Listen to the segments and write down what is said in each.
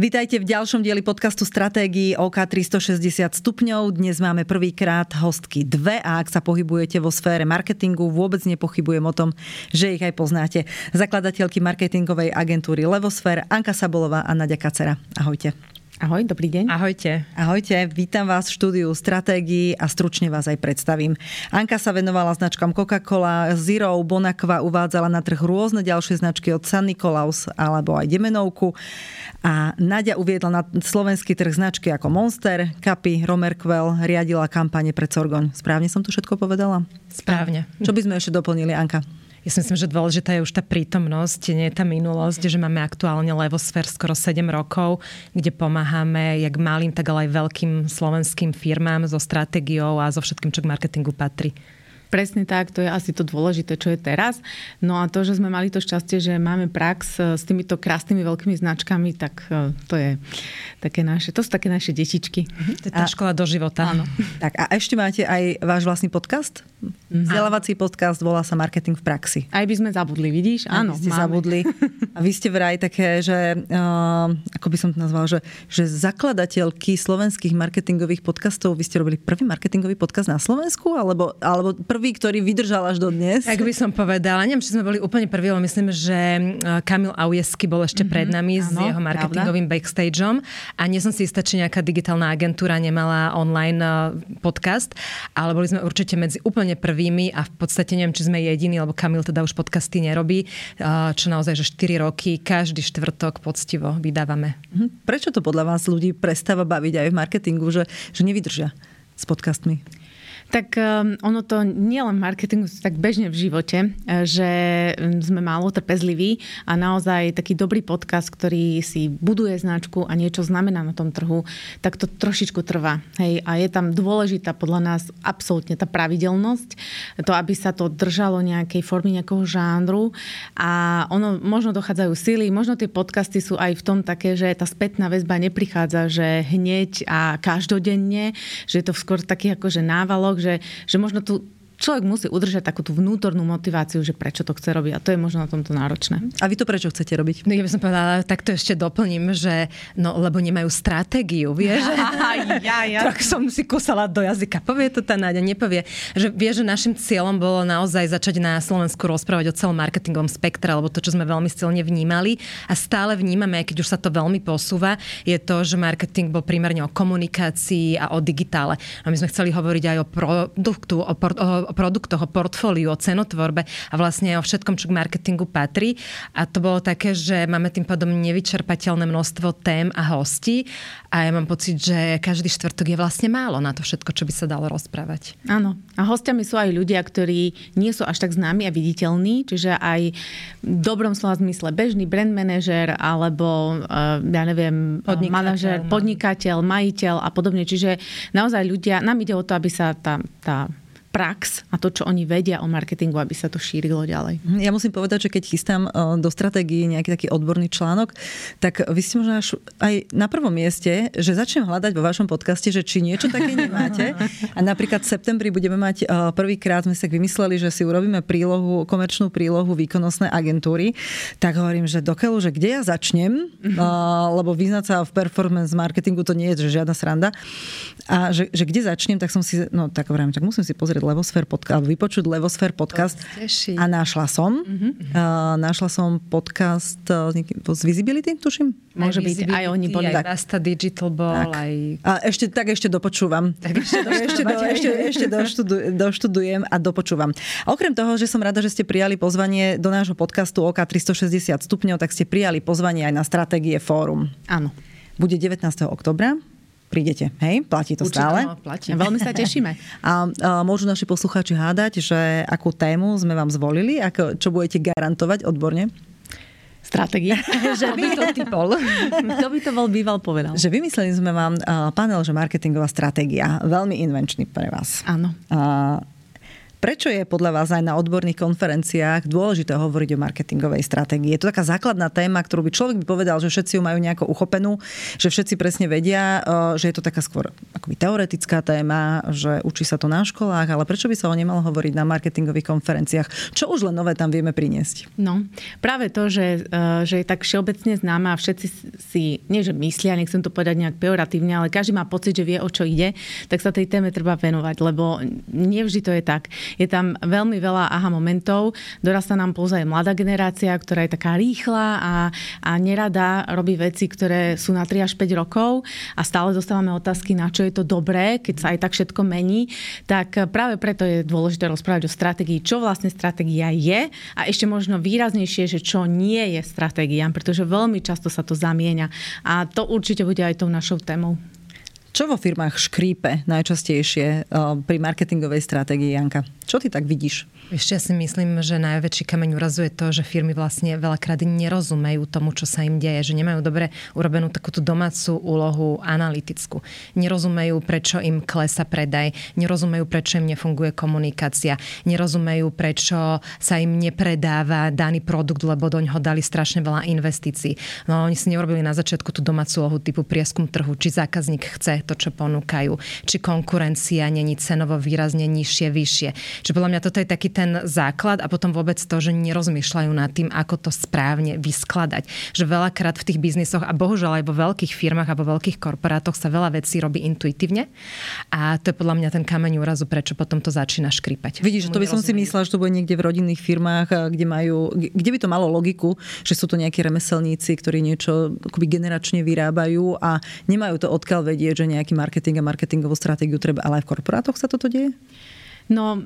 Vítajte v ďalšom dieli podcastu Stratégii OK 360 stupňov. Dnes máme prvýkrát hostky dve a ak sa pohybujete vo sfére marketingu, vôbec nepochybujem o tom, že ich aj poznáte. Zakladateľky marketingovej agentúry Levosfér, Anka Sabolová a Nadia Kacera. Ahojte. Ahoj, dobrý deň. Ahojte. Ahojte, vítam vás v štúdiu Stratégií a stručne vás aj predstavím. Anka sa venovala značkám Coca-Cola, Zero, Bonakva, uvádzala na trh rôzne ďalšie značky od San Nikolaus alebo aj Demenovku a Nadia uviedla na slovenský trh značky ako Monster, Kapy, Romerquell, riadila kampane pre Corgoň. Správne som to všetko povedala? Správne. Čo by sme ešte doplnili, Anka? Ja si myslím, že dôležitá je už tá prítomnosť, nie tá minulosť, že máme aktuálne Levosfér skoro 7 rokov, kde pomáhame jak malým, tak ale aj veľkým slovenským firmám so stratégiou a so všetkým, čo k marketingu patrí. Presne tak, to je asi to dôležité, čo je teraz. No a to, že sme mali to šťastie, že máme prax e, s týmito krásnymi veľkými značkami, tak e, to je také naše, to sú také naše detičky. To je tá a, škola do života. Áno. Tak a ešte máte aj váš vlastný podcast? Mhm. Vzdelávací podcast volá sa Marketing v praxi. Aj by sme zabudli, vidíš? Áno, ste máme. zabudli. A vy ste vraj také, že uh, ako by som to nazval, že, že zakladateľky slovenských marketingových podcastov, vy ste robili prvý marketingový podcast na Slovensku? Alebo, alebo prvý prvý, ktorý vydržal až do dnes. Tak by som povedala. Neviem, či sme boli úplne prví, ale myslím, že e, Kamil Aujesky bol ešte mm-hmm, pred nami áno, s jeho marketingovým pravda. backstageom a nie som si istá, či nejaká digitálna agentúra nemala online e, podcast, ale boli sme určite medzi úplne prvými a v podstate neviem, či sme jediní, lebo Kamil teda už podcasty nerobí, e, čo naozaj, že 4 roky, každý štvrtok poctivo vydávame. Mhm. Prečo to podľa vás ľudí prestáva baviť aj v marketingu, že, že nevydržia s podcastmi? Tak um, ono to nie len v marketingu, tak bežne v živote, e, že um, sme málo trpezliví a naozaj taký dobrý podcast, ktorý si buduje značku a niečo znamená na tom trhu, tak to trošičku trvá. Hej, a je tam dôležitá podľa nás absolútne tá pravidelnosť, to, aby sa to držalo nejakej formy, nejakého žánru a ono, možno dochádzajú síly, možno tie podcasty sú aj v tom také, že tá spätná väzba neprichádza, že hneď a každodenne, že je to skôr taký akože návalok, že, že možno tu človek musí udržať takú tú vnútornú motiváciu, že prečo to chce robiť. A to je možno na tomto náročné. A vy to prečo chcete robiť? No ja by som povedala, tak to ešte doplním, že no, lebo nemajú stratégiu, vieš? ja, ja. tak som si kusala do jazyka. Povie to tá Náďa, nepovie. Že vie, že našim cieľom bolo naozaj začať na Slovensku rozprávať o celom marketingovom spektre, alebo to, čo sme veľmi silne vnímali a stále vnímame, keď už sa to veľmi posúva, je to, že marketing bol primárne o komunikácii a o digitále. A my sme chceli hovoriť aj o produktu, o, o o produktoch, o portfóliu, o cenotvorbe a vlastne o všetkom, čo k marketingu patrí. A to bolo také, že máme tým pádom nevyčerpateľné množstvo tém a hostí a ja mám pocit, že každý štvrtok je vlastne málo na to všetko, čo by sa dalo rozprávať. Áno. A hostiami sú aj ľudia, ktorí nie sú až tak známi a viditeľní, čiže aj v dobrom slova zmysle bežný brand manažer alebo eh, ja neviem, podnikateľ, manažer, no. podnikateľ, majiteľ a podobne. Čiže naozaj ľudia, nám ide o to, aby sa tá, tá prax a to, čo oni vedia o marketingu, aby sa to šírilo ďalej. Mhm, ja musím povedať, že keď chystám do stratégie nejaký taký odborný článok, tak vy ste možno aj na prvom mieste, že začnem hľadať vo vašom podcaste, že či niečo také nemáte. A napríklad v septembri budeme mať prvýkrát, sme sa vymysleli, že si urobíme prílohu, komerčnú prílohu výkonnostnej agentúry. Tak hovorím, že dokeľu, že kde ja začnem, lebo vyznať sa v performance marketingu to nie je že žiadna sranda. A že, že kde začnem, tak som si, no tak hovorím, tak musím si pozrieť pozrieť Levosfér podcast, vypočuť Levosfér podcast a našla som. Mm-hmm. Uh, našla som podcast uh, z Visibility, tuším? Môže byť, aj oni boli. Aj Vasta Digital bol, tak. aj... A ešte, tak ešte dopočúvam. Tak ešte, ešte, do, ešte, ešte doštudujem, doštudujem a dopočúvam. A okrem toho, že som rada, že ste prijali pozvanie do nášho podcastu OK 360 stupňov, tak ste prijali pozvanie aj na Stratégie Fórum. Áno. Bude 19. oktobra prídete. Hej, platí to Určite, stále. No, platí. Veľmi sa tešíme. A, a môžu naši poslucháči hádať, že akú tému sme vám zvolili, ako, čo budete garantovať odborne? Stratégia. že by to ty bol. Kto by to bol býval povedal? Že vymysleli sme vám panel, že marketingová stratégia. Veľmi invenčný pre vás. Áno. Uh, Prečo je podľa vás aj na odborných konferenciách dôležité hovoriť o marketingovej stratégii? Je to taká základná téma, ktorú by človek by povedal, že všetci ju majú nejako uchopenú, že všetci presne vedia, že je to taká skôr akoby teoretická téma, že učí sa to na školách, ale prečo by sa o nemalo hovoriť na marketingových konferenciách? Čo už len nové tam vieme priniesť? No, práve to, že, že je tak všeobecne známa a všetci si, nie že myslia, nechcem to povedať nejak pejoratívne, ale každý má pocit, že vie, o čo ide, tak sa tej téme treba venovať, lebo nevždy to je tak. Je tam veľmi veľa aha momentov. Dorasta nám pozaj mladá generácia, ktorá je taká rýchla a, a nerada robí veci, ktoré sú na 3 až 5 rokov a stále dostávame otázky, na čo je to dobré, keď sa aj tak všetko mení. Tak práve preto je dôležité rozprávať o stratégii, čo vlastne stratégia je a ešte možno výraznejšie, že čo nie je stratégia, pretože veľmi často sa to zamieňa. A to určite bude aj tou našou témou. Čo vo firmách škrípe najčastejšie eh, pri marketingovej stratégii, Janka? Čo ty tak vidíš? Ešte ja si myslím, že najväčší kameň urazuje to, že firmy vlastne veľakrát nerozumejú tomu, čo sa im deje, že nemajú dobre urobenú takúto domácu úlohu analytickú. Nerozumejú, prečo im klesa predaj, nerozumejú, prečo im nefunguje komunikácia, nerozumejú, prečo sa im nepredáva daný produkt, lebo do ňoho dali strašne veľa investícií. No oni si neurobili na začiatku tú domácu úlohu typu prieskum trhu, či zákazník chce to, čo ponúkajú, či konkurencia není cenovo výrazne nižšie, vyššie. Čiže podľa mňa toto je taký ten základ a potom vôbec to, že nerozmýšľajú nad tým, ako to správne vyskladať. Že veľakrát v tých biznisoch a bohužiaľ aj vo veľkých firmách a vo veľkých korporátoch sa veľa vecí robí intuitívne a to je podľa mňa ten kameň úrazu, prečo potom to začína škripať. Vidíš, že to by som si myslela, že to bude niekde v rodinných firmách, kde, majú, kde by to malo logiku, že sú to nejakí remeselníci, ktorí niečo akoby generačne vyrábajú a nemajú to odkiaľ vedieť, že nejaký marketing a marketingovú stratégiu treba, ale aj v korporátoch sa toto deje? No,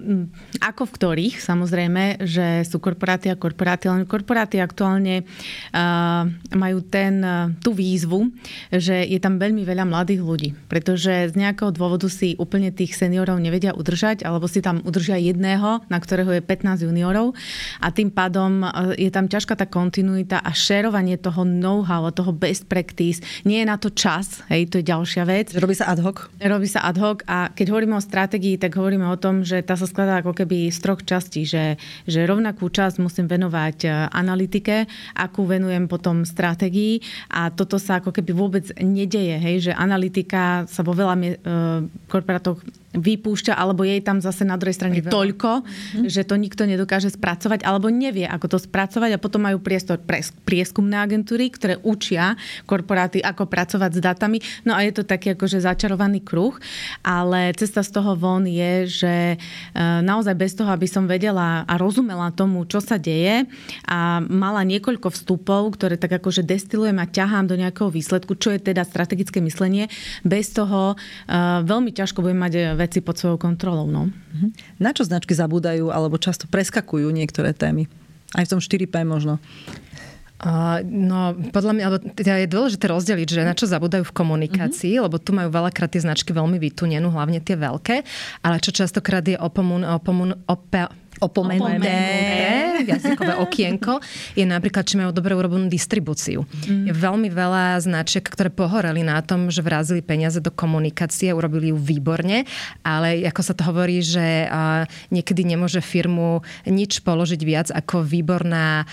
ako v ktorých, samozrejme, že sú korporáty a korporáty, len korporáty aktuálne uh, majú ten, uh, tú výzvu, že je tam veľmi veľa mladých ľudí, pretože z nejakého dôvodu si úplne tých seniorov nevedia udržať, alebo si tam udržia jedného, na ktorého je 15 juniorov a tým pádom uh, je tam ťažká tá kontinuita a šerovanie toho know-how, toho best practice. Nie je na to čas, hej, to je ďalšia vec. Robí sa ad hoc? Robí sa ad hoc a keď hovoríme o stratégii, tak hovoríme o tom, že že tá sa skladá ako keby z troch častí, že, že rovnakú časť musím venovať e, analytike, akú venujem potom stratégii a toto sa ako keby vôbec nedeje, hej, že analytika sa vo veľa e, korporátoch vypúšťa, alebo jej tam zase na druhej strane Priveľa. toľko, mm-hmm. že to nikto nedokáže spracovať, alebo nevie, ako to spracovať a potom majú priestor pre prieskumné agentúry, ktoré učia korporáty, ako pracovať s datami. No a je to taký akože začarovaný kruh, ale cesta z toho von je, že e, naozaj bez toho, aby som vedela a rozumela tomu, čo sa deje a mala niekoľko vstupov, ktoré tak akože destilujem a ťahám do nejakého výsledku, čo je teda strategické myslenie, bez toho uh, veľmi ťažko budem mať veci pod svojou kontrolou. No. Mhm. Na čo značky zabúdajú alebo často preskakujú niektoré témy? Aj v tom 4P možno. Uh, no, podľa mňa, alebo teda je dôležité rozdeliť, že na čo zabúdajú v komunikácii, mm-hmm. lebo tu majú veľakrát tie značky veľmi vytunenú, hlavne tie veľké, ale čo častokrát je opomun, opomun, ope, opomenuté jazykové okienko, je napríklad, či majú dobre urobenú distribúciu. Mm. Je veľmi veľa značiek, ktoré pohoreli na tom, že vrazili peniaze do komunikácie, urobili ju výborne, ale ako sa to hovorí, že niekedy nemôže firmu nič položiť viac ako výborná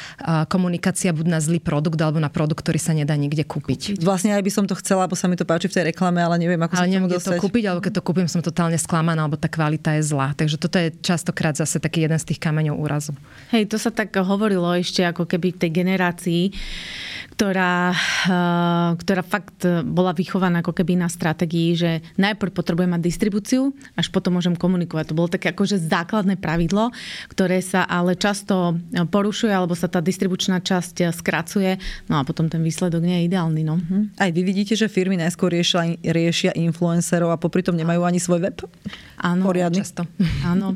komunikácia buď na zlý produkt alebo na produkt, ktorý sa nedá nikde kúpiť. Vlastne aj by som to chcela, bo sa mi to páči v tej reklame, ale neviem, ako ale sa neviem, to kúpiť, alebo keď to kúpim, som totálne sklamaná, alebo tá kvalita je zlá. Takže toto je častokrát zase taký jeden z tých kameňov úrazu. Hej, to sa tak hovorilo ešte ako keby tej generácii, ktorá, eh, ktorá fakt bola vychovaná ako keby na stratégii, že najprv potrebujem mať distribúciu, až potom môžem komunikovať. To bolo také akože základné pravidlo, ktoré sa ale často porušuje, alebo sa tá distribučná časť skracuje, no a potom ten výsledok nie je ideálny. No. Mhm. Aj vy vidíte, že firmy najskôr riešia, riešia influencerov a popri tom nemajú ani svoj web? Áno, Poriadny. často. Áno.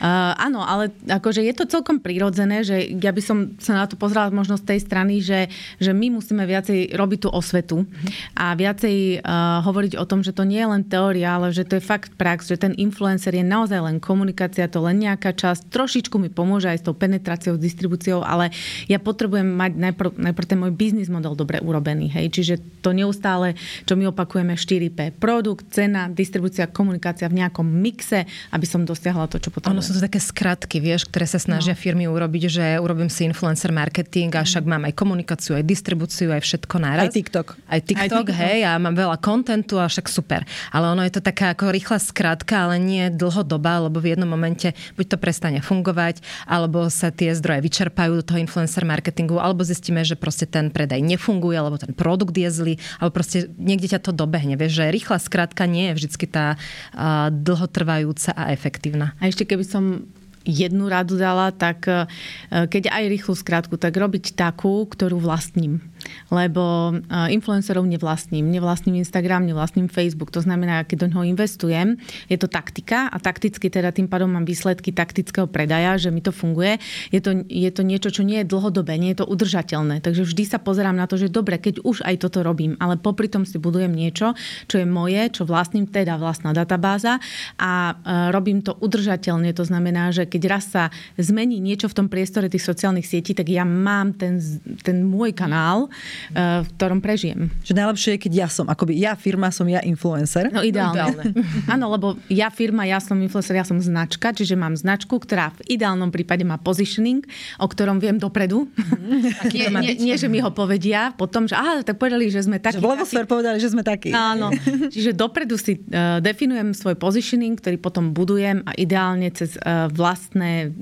Uh, áno, ale akože je to celkom prirodzené, že ja by som sa na to pozerala možno z tej strany, že, že my musíme viacej robiť tú osvetu a viacej uh, hovoriť o tom, že to nie je len teória, ale že to je fakt prax, že ten influencer je naozaj len komunikácia, to len nejaká časť. Trošičku mi pomôže aj s tou penetráciou, s distribúciou, ale ja potrebujem mať najprv, najprv ten môj biznis model dobre urobený. Hej? Čiže to neustále, čo my opakujeme 4P. Produkt, cena, distribúcia, komunikácia v nejakom mixe, aby som dosiahla to, čo potrebujem. Ono sú to také skratky, vieš, ktoré sa snažia no. firmy urobiť, že urobím si influencer marketing a však mám aj komunikáciu, aj distribúciu, aj všetko naraz. Aj TikTok. Aj TikTok, aj TikTok. hej, a mám veľa kontentu a však super. Ale ono je to taká ako rýchla skratka, ale nie dlhodobá, lebo v jednom momente buď to prestane fungovať, alebo sa tie zdroje vyčerpajú do toho influencer marketingu, alebo zistíme, že proste ten predaj nefunguje, alebo ten produkt je zlý, alebo proste niekde ťa to dobehne. Vieš, že rýchla skratka nie je vždy tá uh, dlhotrvajúca a efektívna. A ešte keby som jednu radu dala, tak e, keď aj rýchlu skratku, tak robiť takú, ktorú vlastním lebo influencerov nevlastním. Nevlastním Instagram, nevlastním Facebook. To znamená, keď do neho investujem, je to taktika a takticky teda tým pádom mám výsledky taktického predaja, že mi to funguje. Je to, je to niečo, čo nie je dlhodobé, nie je to udržateľné. Takže vždy sa pozerám na to, že dobre, keď už aj toto robím, ale popri tom si budujem niečo, čo je moje, čo vlastním, teda vlastná databáza a robím to udržateľne. To znamená, že keď raz sa zmení niečo v tom priestore tých sociálnych sietí, tak ja mám ten, ten môj kanál, v ktorom prežijem. Že najlepšie je, keď ja som, akoby ja firma, som ja influencer. No ideálne. ideálne. Áno, lebo ja firma, ja som influencer, ja som značka, čiže mám značku, ktorá v ideálnom prípade má positioning, o ktorom viem dopredu. Mm. nie, nie, nie, že mi ho povedia potom, že aha, tak povedali, že sme takí. Že takí. povedali, že sme takí. Áno. Čiže dopredu si uh, definujem svoj positioning, ktorý potom budujem a ideálne cez uh, vlastné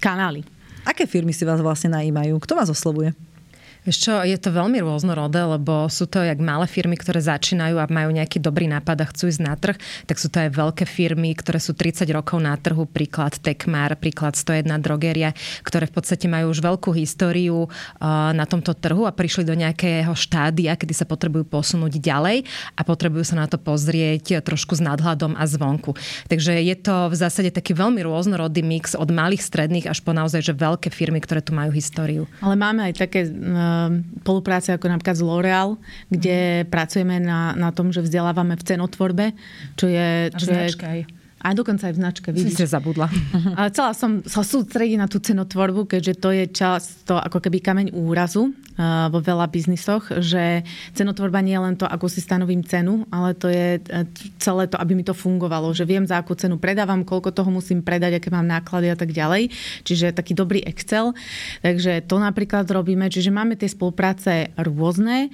kanály. Aké firmy si vás vlastne najímajú? Kto vás oslovuje? Čo, je to veľmi rôznorodé, lebo sú to jak malé firmy, ktoré začínajú a majú nejaký dobrý nápad a chcú ísť na trh, tak sú to aj veľké firmy, ktoré sú 30 rokov na trhu, príklad Tekmar, príklad 101 drogeria, ktoré v podstate majú už veľkú históriu na tomto trhu a prišli do nejakého štádia, kedy sa potrebujú posunúť ďalej a potrebujú sa na to pozrieť trošku s nadhľadom a zvonku. Takže je to v zásade taký veľmi rôznorodý mix od malých, stredných až po naozaj že veľké firmy, ktoré tu majú históriu. Ale máme aj také Ehm, spolupráce ako napríklad z L'Oreal, kde mm. pracujeme na, na tom, že vzdelávame v cenotvorbe, čo je... Čo je a dokonca aj v značke, vidíš. Si zabudla. A chcela som sa sústrediť na tú cenotvorbu, keďže to je často ako keby kameň úrazu uh, vo veľa biznisoch, že cenotvorba nie je len to, ako si stanovím cenu, ale to je uh, celé to, aby mi to fungovalo, že viem, za akú cenu predávam, koľko toho musím predať, aké mám náklady a tak ďalej. Čiže taký dobrý Excel. Takže to napríklad robíme, čiže máme tie spolupráce rôzne.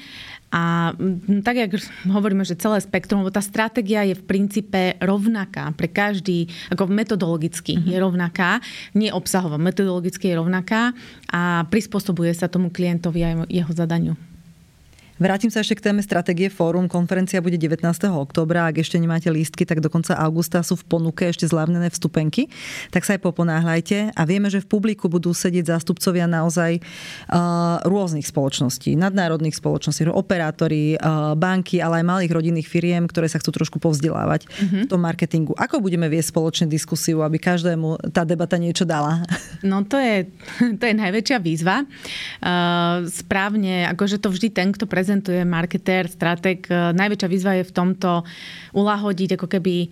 A tak, jak hovoríme, že celé spektrum, lebo tá stratégia je v princípe rovnaká pre každý, ako metodologicky mm-hmm. je rovnaká, nie obsahovo, metodologicky je rovnaká a prispôsobuje sa tomu klientovi a jeho zadaniu. Vrátim sa ešte k téme stratégie fórum. Konferencia bude 19. oktobra. Ak ešte nemáte lístky, tak do konca augusta sú v ponuke ešte zľavnené vstupenky. Tak sa aj poponáhľajte. A vieme, že v publiku budú sedieť zástupcovia naozaj uh, rôznych spoločností, nadnárodných spoločností, operátori, uh, banky, ale aj malých rodinných firiem, ktoré sa chcú trošku povzdelávať mm-hmm. v tom marketingu. Ako budeme viesť spoločnú diskusiu, aby každému tá debata niečo dala? No to je, to je najväčšia výzva. Uh, správne, akože to vždy ten, kto prezentuje prezentuje marketér, strateg, e, najväčšia výzva je v tomto ulahodiť ako keby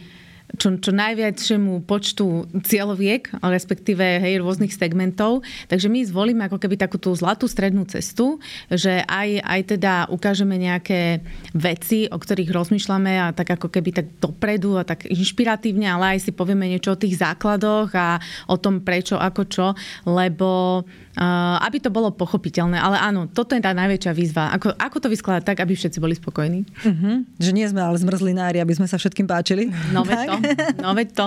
čo, čo najviačšiemu počtu cieľoviek, respektíve hej, rôznych segmentov. Takže my zvolíme ako keby takú tú zlatú strednú cestu, že aj, aj teda ukážeme nejaké veci, o ktorých rozmýšľame a tak ako keby tak dopredu a tak inšpiratívne, ale aj si povieme niečo o tých základoch a o tom prečo, ako čo, lebo aby to bolo pochopiteľné. Ale áno, toto je tá najväčšia výzva. Ako, ako to vyskladať tak, aby všetci boli spokojní? Uh-huh. Že nie sme ale zmrzlinári, aby sme sa všetkým páčili. No veď to. No veď to.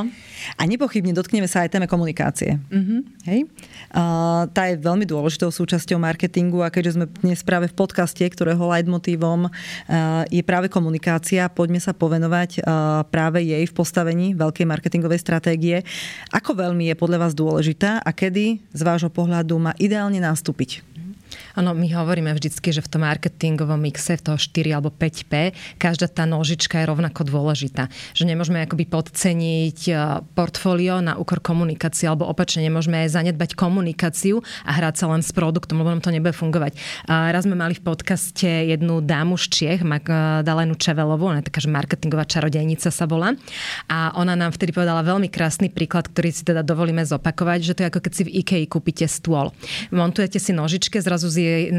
A nepochybne dotkneme sa aj téme komunikácie. Uh-huh. Hej? Uh, tá je veľmi dôležitou súčasťou marketingu a keďže sme dnes práve v podcaste, ktorého leitmotívom uh, je práve komunikácia, poďme sa povenovať uh, práve jej v postavení veľkej marketingovej stratégie. Ako veľmi je podľa vás dôležitá a kedy z vášho pohľadu má ideálne nastúpiť? Ono, my hovoríme vždycky, že v tom marketingovom mixe, v toho 4 alebo 5P, každá tá nožička je rovnako dôležitá. Že nemôžeme akoby podceniť e, portfólio na úkor komunikácie, alebo opačne nemôžeme aj zanedbať komunikáciu a hrať sa len s produktom, lebo nám to nebude fungovať. Raz sme mali v podcaste jednu dámu z Čiech, Dalenu Čevelovú, ona je taká, že marketingová čarodejnica sa volá. A ona nám vtedy povedala veľmi krásny príklad, ktorý si teda dovolíme zopakovať, že to je ako keď si v IKEA kúpite stôl. Montujete si nožičke, zrazu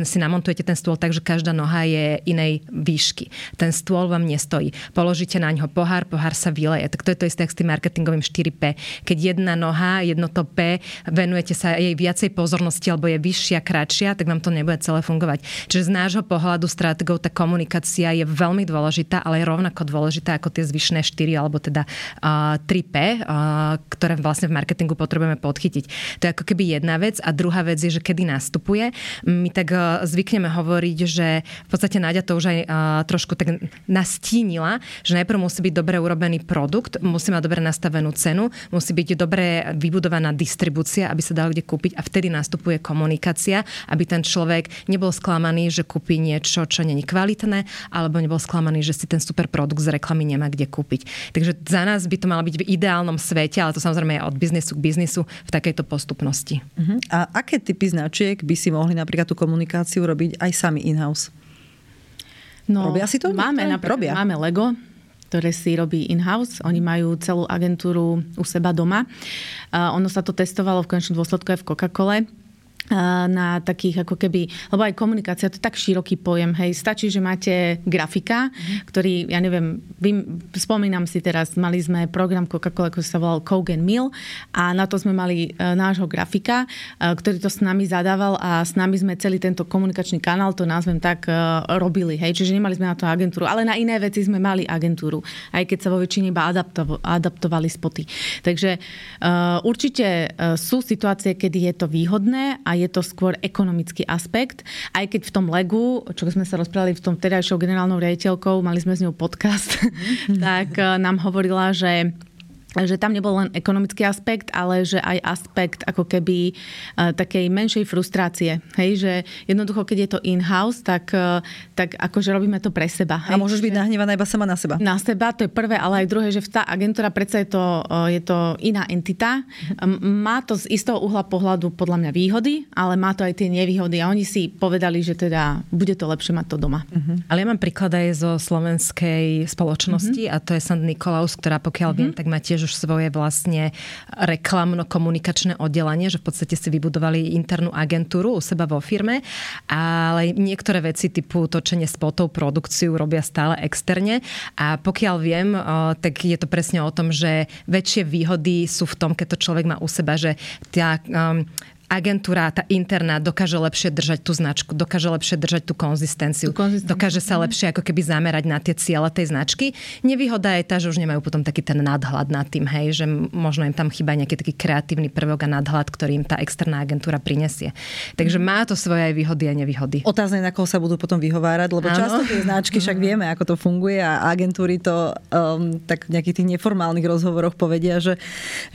si, namontujete ten stôl tak, že každá noha je inej výšky. Ten stôl vám nestojí. Položíte na ňo pohár, pohár sa vyleje. Tak to je to isté s tým marketingovým 4P. Keď jedna noha, jedno to P, venujete sa jej viacej pozornosti alebo je vyššia, kratšia, tak vám to nebude celé fungovať. Čiže z nášho pohľadu strategov tá komunikácia je veľmi dôležitá, ale je rovnako dôležitá ako tie zvyšné 4 alebo teda uh, 3P, uh, ktoré vlastne v marketingu potrebujeme podchytiť. To je ako keby jedna vec. A druhá vec je, že kedy nastupuje. My tak uh, zvykneme hovoriť, že v podstate Náďa to už aj uh, trošku tak nastínila, že najprv musí byť dobre urobený produkt, musí mať dobre nastavenú cenu, musí byť dobre vybudovaná distribúcia, aby sa dalo kde kúpiť a vtedy nastupuje komunikácia, aby ten človek nebol sklamaný, že kúpi niečo, čo není kvalitné, alebo nebol sklamaný, že si ten super produkt z reklamy nemá kde kúpiť. Takže za nás by to malo byť v ideálnom svete, ale to samozrejme je od biznesu k biznisu v takejto postupnosti. Uh-huh. A aké typy značiek by si mohli napríklad tú komunikáciu robiť aj sami in-house? No, Robia si to? Máme, napríklad, Robia. máme Lego, ktoré si robí in-house. Oni majú celú agentúru u seba doma. Uh, ono sa to testovalo v konečnom dôsledku aj v Coca-Cole na takých ako keby, lebo aj komunikácia to je tak široký pojem, hej, stačí, že máte grafika, mm-hmm. ktorý, ja neviem, vy, spomínam si teraz, mali sme program Coca-Cola, ktorý sa volal and Mill a na to sme mali uh, nášho grafika, uh, ktorý to s nami zadával a s nami sme celý tento komunikačný kanál, to nazvem tak, uh, robili, hej, čiže nemali sme na to agentúru, ale na iné veci sme mali agentúru, aj keď sa vo väčšine iba adapto- adaptovali spoty. Takže určite sú situácie, kedy je to výhodné a je to skôr ekonomický aspekt. Aj keď v tom Legu, čo sme sa rozprávali v tom terajšou generálnou riaditeľkou, mali sme s ňou podcast, tak eh, nám hovorila, že že tam nebol len ekonomický aspekt, ale že aj aspekt ako keby uh, takej menšej frustrácie. Hej, že jednoducho, keď je to in-house, tak, uh, tak akože robíme to pre seba. Hej, a môžeš byť nahnevaná iba sama na seba. Na seba, to je prvé, ale aj druhé, že tá agentúra predsa je to, uh, je to iná entita. Má to z istého uhla pohľadu podľa mňa výhody, ale má to aj tie nevýhody. A oni si povedali, že teda bude to lepšie mať to doma. Uh-huh. Ale ja mám príklad aj zo slovenskej spoločnosti uh-huh. a to je Sant Nikolaus, ktorá pokiaľ uh-huh. viem, tak má tiež už svoje vlastne reklamno-komunikačné oddelenie, že v podstate si vybudovali internú agentúru u seba vo firme, ale niektoré veci typu točenie spotov, produkciu robia stále externe. A pokiaľ viem, tak je to presne o tom, že väčšie výhody sú v tom, keď to človek má u seba, že tá um, agentúra, tá interná, dokáže lepšie držať tú značku, dokáže lepšie držať tú konzistenciu, tú konzistenciu. dokáže sa lepšie ako keby zamerať na tie ciele tej značky. Nevýhoda je tá, že už nemajú potom taký ten nadhľad nad tým, hej, že možno im tam chýba nejaký taký kreatívny prvok a nadhľad, ktorý im tá externá agentúra prinesie. Takže má to svoje aj výhody a nevýhody. Otázne, na koho sa budú potom vyhovárať, lebo ano. často tie značky však vieme, ako to funguje a agentúry to um, tak v nejakých tých neformálnych rozhovoroch povedia, že,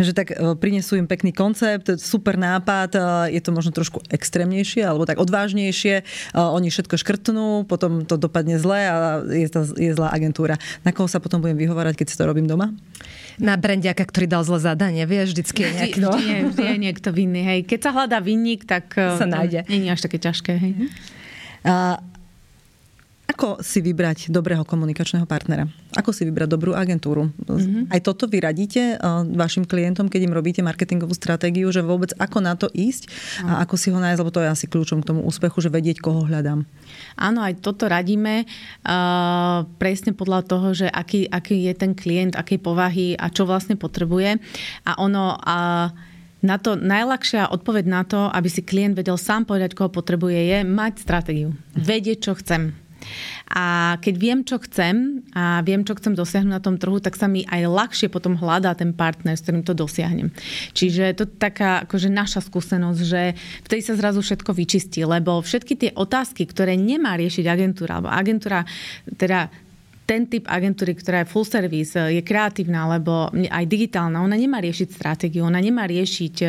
že tak uh, prinesú im pekný koncept, super nápad, je to možno trošku extrémnejšie alebo tak odvážnejšie. Oni všetko škrtnú, potom to dopadne zle a je, to, je zlá agentúra. Na koho sa potom budem vyhovárať, keď si to robím doma? Na brandiaka, ktorý dal zle zadanie, vieš, vždycky je nejaký... Vždy, vždy, je, vždy je niekto vinný, hej. Keď sa hľadá vinník, tak... Sa nájde. Nie je až také ťažké, hej. A ako si vybrať dobrého komunikačného partnera? Ako si vybrať dobrú agentúru? Mm-hmm. Aj toto vy radíte uh, vašim klientom, keď im robíte marketingovú stratégiu, že vôbec ako na to ísť a ako si ho nájsť, lebo to je asi kľúčom k tomu úspechu, že vedieť, koho hľadám. Áno, aj toto radíme uh, presne podľa toho, že aký, aký je ten klient, akej povahy a čo vlastne potrebuje. A ono... Uh, na to najľahšia odpoveď na to, aby si klient vedel sám povedať, koho potrebuje, je mať stratégiu. Vedieť, čo chcem. A keď viem, čo chcem a viem, čo chcem dosiahnuť na tom trhu, tak sa mi aj ľahšie potom hľadá ten partner, s ktorým to dosiahnem. Čiže to je taká akože naša skúsenosť, že vtedy sa zrazu všetko vyčistí, lebo všetky tie otázky, ktoré nemá riešiť agentúra, alebo agentúra teda ten typ agentúry, ktorá je full service, je kreatívna, alebo aj digitálna, ona nemá riešiť stratégiu, ona nemá riešiť e,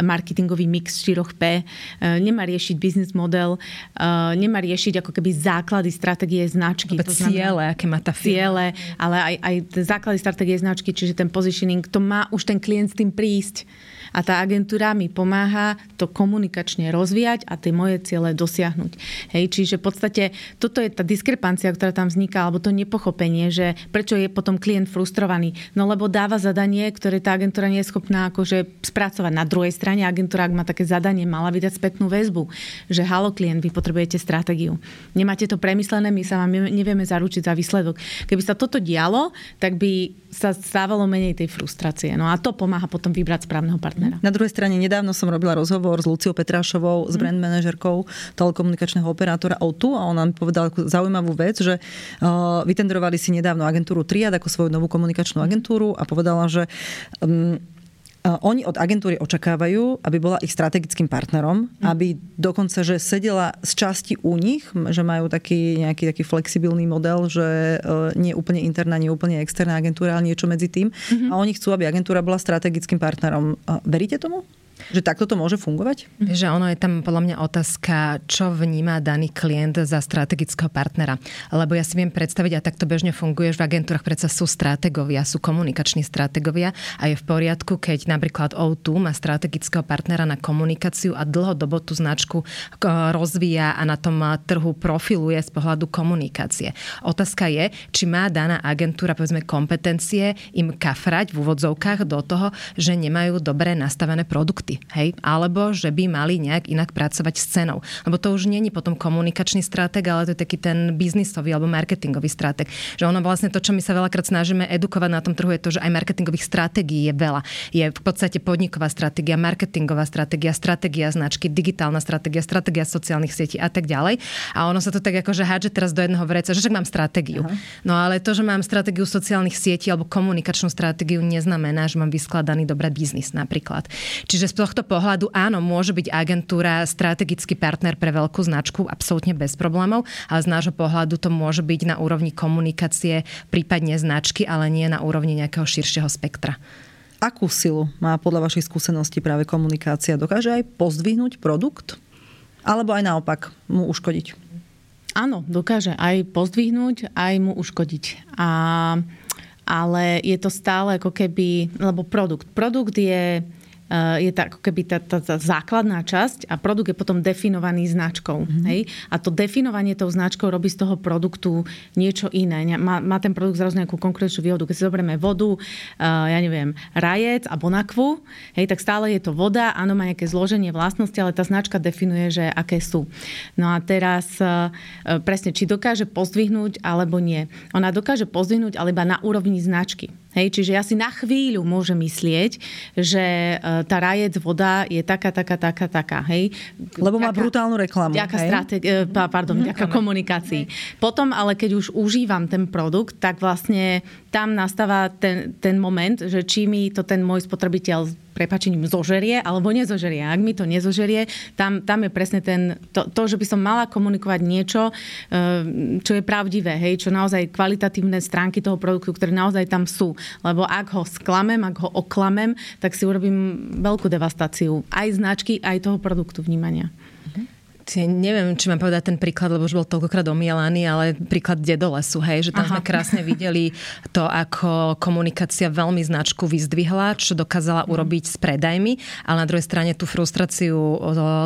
marketingový mix 4P, e, nemá riešiť business model, e, nemá riešiť ako keby základy stratégie značky. To ciele, aké má tá firma. Ciele, ale aj, aj základy stratégie značky, čiže ten positioning, to má už ten klient s tým prísť a tá agentúra mi pomáha to komunikačne rozvíjať a tie moje ciele dosiahnuť. Hej, čiže v podstate toto je tá diskrepancia, ktorá tam vzniká, alebo to nepochopenie, že prečo je potom klient frustrovaný. No lebo dáva zadanie, ktoré tá agentúra nie je schopná akože spracovať. Na druhej strane agentúra, ak má také zadanie, mala vydať spätnú väzbu, že halo klient, vy potrebujete stratégiu. Nemáte to premyslené, my sa vám nevieme zaručiť za výsledok. Keby sa toto dialo, tak by sa stávalo menej tej frustrácie. No a to pomáha potom vybrať správneho partnera partnera. Na druhej strane nedávno som robila rozhovor s Luciou Petrášovou, s mhm. brand manažerkou telekomunikačného operátora O2 a ona mi povedala zaujímavú vec, že uh, vytendrovali si nedávno agentúru Triad ako svoju novú komunikačnú agentúru a povedala, že um, oni od agentúry očakávajú, aby bola ich strategickým partnerom, mm. aby dokonca, že sedela z časti u nich, že majú taký nejaký taký flexibilný model, že e, nie úplne interná, nie úplne externá agentúra, ale niečo medzi tým. Mm-hmm. A oni chcú, aby agentúra bola strategickým partnerom. Veríte tomu? Že takto to môže fungovať? Že ono je tam podľa mňa otázka, čo vníma daný klient za strategického partnera. Lebo ja si viem predstaviť, a takto bežne funguje, v agentúrach predsa sú strategovia, sú komunikační strategovia a je v poriadku, keď napríklad O2 má strategického partnera na komunikáciu a dlhodobo tú značku rozvíja a na tom trhu profiluje z pohľadu komunikácie. Otázka je, či má daná agentúra povedzme kompetencie im kafrať v úvodzovkách do toho, že nemajú dobre nastavené produkty hej? Alebo že by mali nejak inak pracovať s cenou. Lebo to už není potom komunikačný stratég, ale to je taký ten biznisový alebo marketingový stratég. Že ono vlastne to, čo my sa veľakrát snažíme edukovať na tom trhu, je to, že aj marketingových stratégií je veľa. Je v podstate podniková stratégia, marketingová stratégia, stratégia značky, digitálna stratégia, stratégia sociálnych sietí a tak ďalej. A ono sa to tak akože hádže teraz do jedného vreca, že však mám stratégiu. Aha. No ale to, že mám stratégiu sociálnych sietí alebo komunikačnú stratégiu, neznamená, že mám vyskladaný dobrý biznis napríklad. Čiže z tohto pohľadu áno, môže byť agentúra strategický partner pre veľkú značku, absolútne bez problémov, ale z nášho pohľadu to môže byť na úrovni komunikácie, prípadne značky, ale nie na úrovni nejakého širšieho spektra. Akú silu má podľa vašich skúseností práve komunikácia? Dokáže aj pozdvihnúť produkt? Alebo aj naopak mu uškodiť? Áno, dokáže aj pozdvihnúť, aj mu uškodiť. A, ale je to stále ako keby, lebo produkt. Produkt je je tá, ako keby tá, tá, tá základná časť a produkt je potom definovaný značkou. Mm-hmm. Hej? A to definovanie tou značkou robí z toho produktu niečo iné. Má, má ten produkt zrazu nejakú konkurenčnú výhodu. Keď si zoberieme vodu, uh, ja neviem, rajec a bonakvu, hej, tak stále je to voda, áno, má nejaké zloženie vlastnosti, ale tá značka definuje, že aké sú. No a teraz uh, presne, či dokáže pozdvihnúť alebo nie. Ona dokáže pozdvihnúť, ale iba na úrovni značky. Hej, čiže ja si na chvíľu môžem myslieť, že e, tá rajec voda je taká, taká, taká, taká. Hej. Lebo má brutálnu reklamu. Ďaká, strate- e, pardon, ďaká komunikácii. Potom ale keď už užívam ten produkt, tak vlastne tam nastáva ten, ten moment, že či mi to ten môj spotrebiteľ prepačením zožerie alebo nezožerie. Ak mi to nezožerie, tam, tam je presne ten, to, to, že by som mala komunikovať niečo, eh, čo je pravdivé, hej, čo naozaj kvalitatívne stránky toho produktu, ktoré naozaj tam sú. Lebo ak ho sklamem, ak ho oklamem, tak si urobím veľkú devastáciu aj značky, aj toho produktu vnímania neviem, či mám povedať ten príklad, lebo už bol toľkokrát omielaný, ale príklad Dedolesu, hej, že tam Aha. sme krásne videli to, ako komunikácia veľmi značku vyzdvihla, čo dokázala mm. urobiť s predajmi, ale na druhej strane tú frustráciu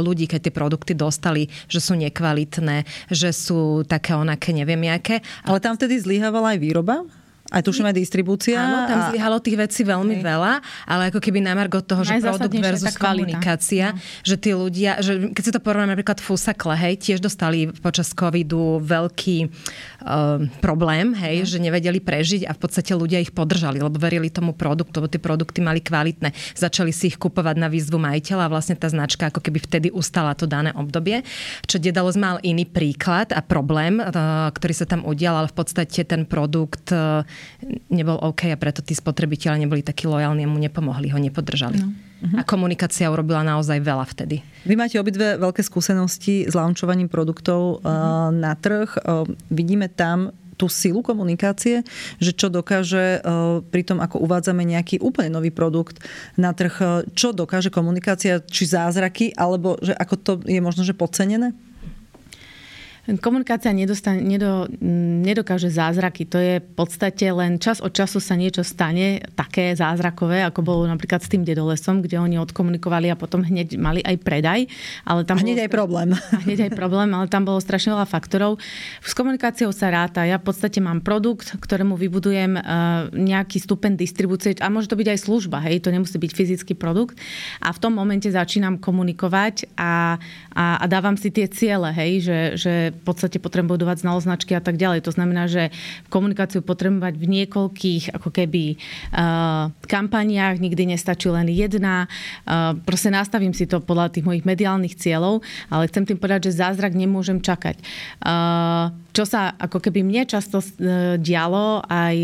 ľudí, keď tie produkty dostali, že sú nekvalitné, že sú také onaké, neviem jaké. Ale tam vtedy zlyhávala aj výroba? Aj tuším aj distribúcia. Áno, tam a... zlyhalo tých vecí veľmi okay. veľa, ale ako keby na margo toho, že produkt versus komunikácia, no. že tí ľudia, že keď si to porovnáme napríklad Fusakle, hej, tiež dostali počas covidu veľký uh, problém, hej, no. že nevedeli prežiť a v podstate ľudia ich podržali, lebo verili tomu produktu, lebo tie produkty mali kvalitné. Začali si ich kupovať na výzvu majiteľa a vlastne tá značka ako keby vtedy ustala to dané obdobie. Čo Dedalos mal iný príklad a problém, uh, ktorý sa tam udial, ale v podstate ten produkt uh, nebol OK a preto tí spotrebitelia neboli takí lojálni a mu nepomohli, ho nepodržali. No. Uh-huh. A komunikácia urobila naozaj veľa vtedy. Vy máte obidve veľké skúsenosti s launchovaním produktov uh-huh. na trh. Vidíme tam tú silu komunikácie, že čo dokáže pri tom, ako uvádzame nejaký úplne nový produkt na trh, čo dokáže komunikácia, či zázraky, alebo že ako to je možno, že podcenené? Komunikácia nedostane, nedo, nedokáže zázraky. To je v podstate len čas od času sa niečo stane také zázrakové, ako bolo napríklad s tým dedolesom, kde oni odkomunikovali a potom hneď mali aj predaj. Ale tam a hneď bolo, aj problém. A hneď aj problém, ale tam bolo strašne veľa faktorov. S komunikáciou sa ráta. Ja v podstate mám produkt, ktorému vybudujem nejaký stupeň distribúcie a môže to byť aj služba, hej, to nemusí byť fyzický produkt. A v tom momente začínam komunikovať a, a, a dávam si tie ciele, hej, že, že v podstate potrebujem budovať znalosť značky a tak ďalej. To znamená, že komunikáciu potrebujem mať v niekoľkých ako keby uh, kampaniách, nikdy nestačí len jedna. Uh, proste nastavím si to podľa tých mojich mediálnych cieľov, ale chcem tým povedať, že zázrak nemôžem čakať. Uh, čo sa ako keby mne často dialo aj